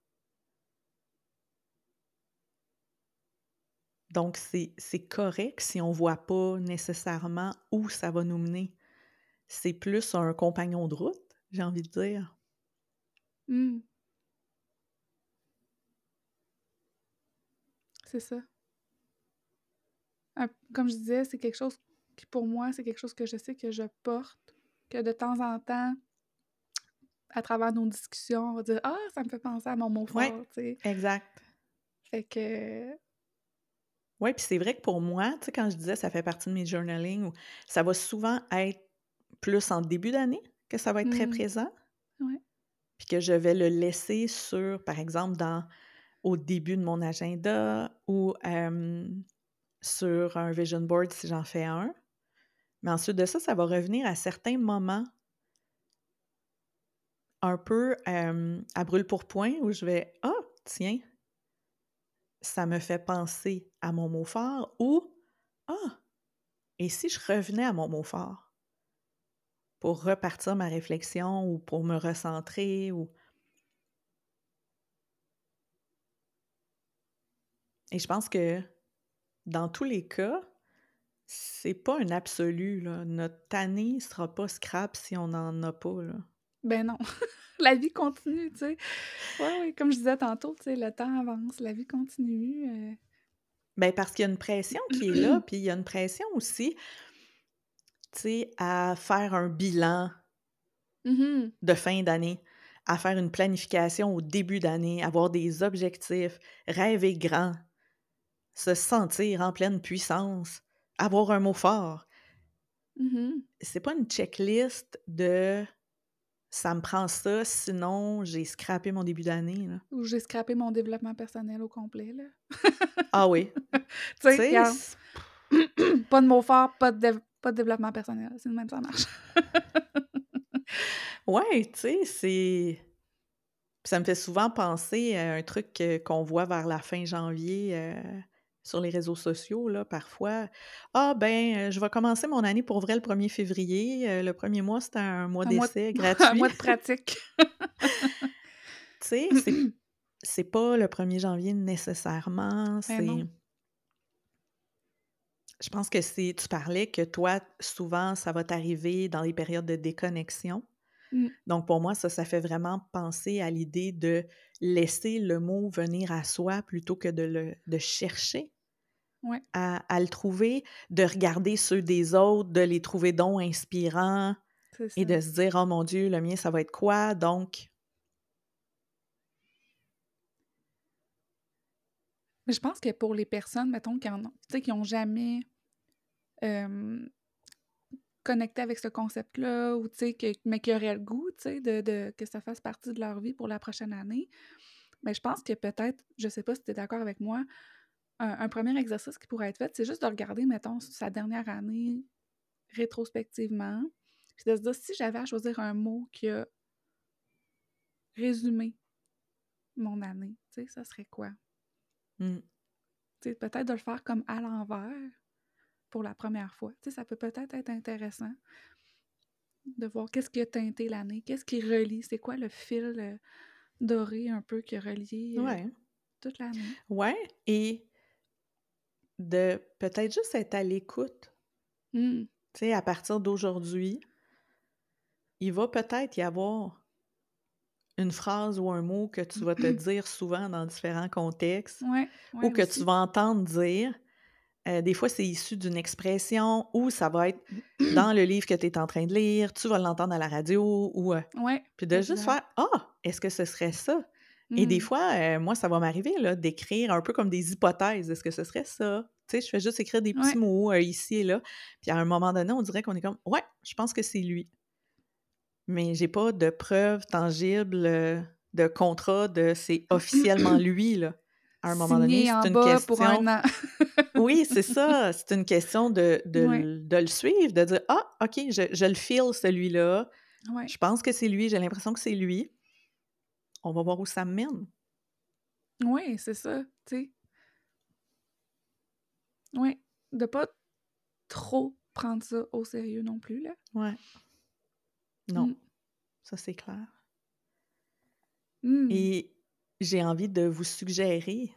Donc, c'est correct si on voit pas nécessairement où ça va nous mener. C'est plus un compagnon de route, j'ai envie de dire. Mm. C'est ça. Un- comme je disais, c'est quelque chose qui, pour moi, c'est quelque chose que je sais que je porte, que de temps en temps, à travers nos discussions, on va dire Ah, ça me fait penser à mon mot Ouais. fort, tu sais. Exact. Fait que. Oui, puis c'est vrai que pour moi, tu sais, quand je disais ça fait partie de mes journaling, ou- ça va souvent être plus en début d'année que ça va être très Mm. présent. Ouais. Puis que je vais le laisser sur, par exemple, dans au début de mon agenda ou euh, sur un vision board si j'en fais un. Mais ensuite de ça, ça va revenir à certains moments un peu euh, à brûle pour point où je vais Ah, tiens, ça me fait penser à mon mot fort ou Ah, et si je revenais à mon mot fort pour repartir ma réflexion ou pour me recentrer ou. Et je pense que dans tous les cas, c'est pas un absolu. Là. Notre année sera pas scrap si on n'en a pas. Ben non. <laughs> la vie continue, tu sais. Ouais, ouais, comme je disais tantôt, tu sais, le temps avance, la vie continue. euh, Ben parce qu'il y a une pression qui est là, <clears throat> puis il y a une pression aussi, tu sais, à faire un bilan mhm. de fin d'année, à faire une planification au début d'année, avoir des objectifs, rêver grand, se sentir en pleine puissance, avoir un mot fort. Mhm. C'est pas une checklist de ça me prend ça, sinon j'ai scrappé mon début d'année. Ou j'ai scrappé mon développement personnel au complet, là. Ah oui. <laughs> Tu sais, <clears throat> pas de mots forts, pas de, pas de développement personnel. C'est le même, ça marche. <laughs> ouais, tu sais, c'est. Ça me fait souvent penser à un truc qu'on voit vers la fin janvier euh, sur les réseaux sociaux, là, parfois. Ah, ben, euh, je vais commencer mon année pour vrai le 1er février. Euh, le premier mois, c'est un mois Un d'essai un gratuit. mois de <laughs> pratique. <laughs> Tu sais, c'est, <clears throat> c'est pas le 1er janvier nécessairement. Ben. C'est. Je pense que c'est. Tu parlais que toi, souvent, ça va t'arriver dans les périodes de déconnexion. Mm. Donc, pour moi, ça, ça fait vraiment penser à l'idée de laisser le mot venir à soi plutôt que de le de chercher Ouais. à, à le trouver, de regarder ceux des autres, de les trouver donc inspirants et de se dire, oh mon Dieu, le mien, ça va être quoi? Donc, Mais je pense que pour les personnes, mettons, qui en ont, tu sais, qui ont jamais euh, connecté avec ce concept-là, ou que- mais qui auraient le goût, tu sais, de, de- que ça fasse partie de leur vie pour la prochaine année, mais je pense que peut-être, je sais pas si tu es d'accord avec moi, un, un premier exercice qui pourrait être fait, c'est juste de regarder, mettons, sa dernière année rétrospectivement, Puis de se dire, si j'avais à choisir un mot qui a résumé mon année, tu sais, ça serait quoi? Mmh. Tu sais, peut-être de le faire comme à l'envers pour la première fois. Tu sais, ça peut peut-être être intéressant de voir qu'est-ce qui a teinté l'année, qu'est-ce qui relie, c'est quoi le fil euh, doré un peu qui a relié euh, Ouais. toute l'année. Ouais, et de peut-être juste être à l'écoute. Mmh. Tu sais, à partir d'aujourd'hui, il va peut-être y avoir une phrase ou un mot que tu vas te <clears throat> dire souvent dans différents contextes Ouais, ou que aussi. tu vas entendre dire. Euh, des fois, c'est issu d'une expression ou ça va être <clears throat> dans le livre que tu es en train de lire, tu vas l'entendre à la radio ou. euh, Ouais. puis de juste faire Ah, est-ce que ce serait ça? Et des Mmh. fois, euh, moi, ça va m'arriver d'écrire un peu comme des hypothèses. Est-ce que ce serait ça? Tu sais, je fais juste écrire des petits Ouais. mots euh, ici et là. Puis à un moment donné, on dirait qu'on est comme Ouais, je pense que c'est lui. Mais j'ai pas de preuves tangibles, euh, de contrat, de c'est officiellement <clears throat> lui. Là. À un moment donné, Signé c'est une bas question. pour un an. <laughs> Oui, c'est <laughs> ça. C'est une question de, de, Ouais. de le suivre, de dire Ah, OK, je, je le file celui-là. Ouais. Je pense que c'est lui, j'ai l'impression que c'est lui. On va voir où ça mène. Ouais, c'est ça, tu sais. Ouais. De pas trop prendre ça au sérieux non plus, là. Ouais. Non, Mm. ça c'est clair. Mm. Et j'ai envie de vous suggérer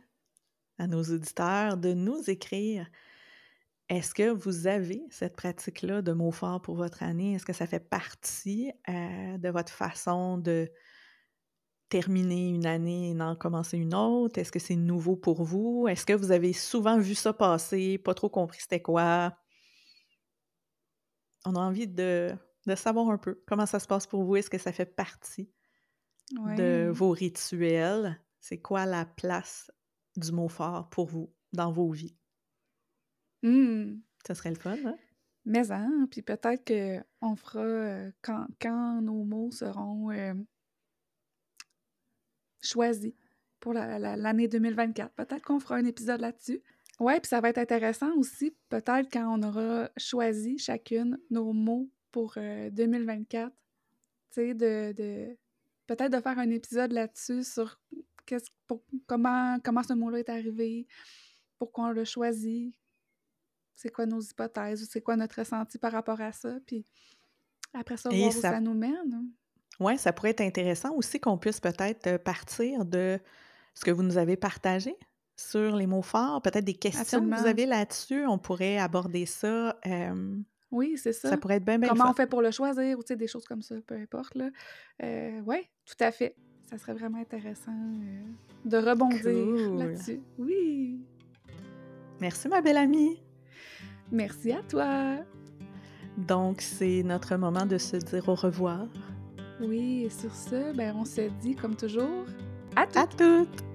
à nos auditeurs de nous écrire est-ce que vous avez cette pratique-là de mots forts pour votre année? Est-ce que ça fait partie euh, de votre façon de terminer une année et d'en commencer une autre? Est-ce que c'est nouveau pour vous? Est-ce que vous avez souvent vu ça passer, pas trop compris c'était quoi? On a envie de, de savoir un peu comment ça se passe pour vous. Est-ce que ça fait partie de vos rituels? C'est quoi la place du mot fort pour vous dans vos vies? Mm. Ça serait le fun, hein? Mais hein, puis peut-être qu'on fera euh, quand, quand nos mots seront euh, choisis pour la- la- l'année 2024. Peut-être qu'on fera un épisode là-dessus. Ouais, puis ça va être intéressant aussi, peut-être quand on aura choisi chacune nos mots pour euh, 2024. Tu sais, de, de peut-être de faire un épisode là-dessus sur qu'est-ce, pour- comment, comment ce mot-là est arrivé, pourquoi on l'a choisi, c'est quoi nos hypothèses, ou c'est quoi notre ressenti par rapport à ça, puis après ça, Et voir où ça- ça nous mène. Oui, ça pourrait être intéressant aussi qu'on puisse peut-être partir de ce que vous nous avez partagé sur les mots forts, peut-être des questions que vous avez là-dessus. On pourrait aborder ça. euh, Oui, c'est ça. ça pourrait être bien, bien Comment on fait pour le choisir, ou des choses comme ça, peu importe, là. Euh, oui, tout à fait. Ça serait vraiment intéressant euh, de rebondir Cool. là-dessus. Oui. Merci, ma belle amie. Merci à toi. Donc, c'est notre moment de se dire au revoir. Oui, et sur ce, ben, on se dit, comme toujours, à tout. À toutes!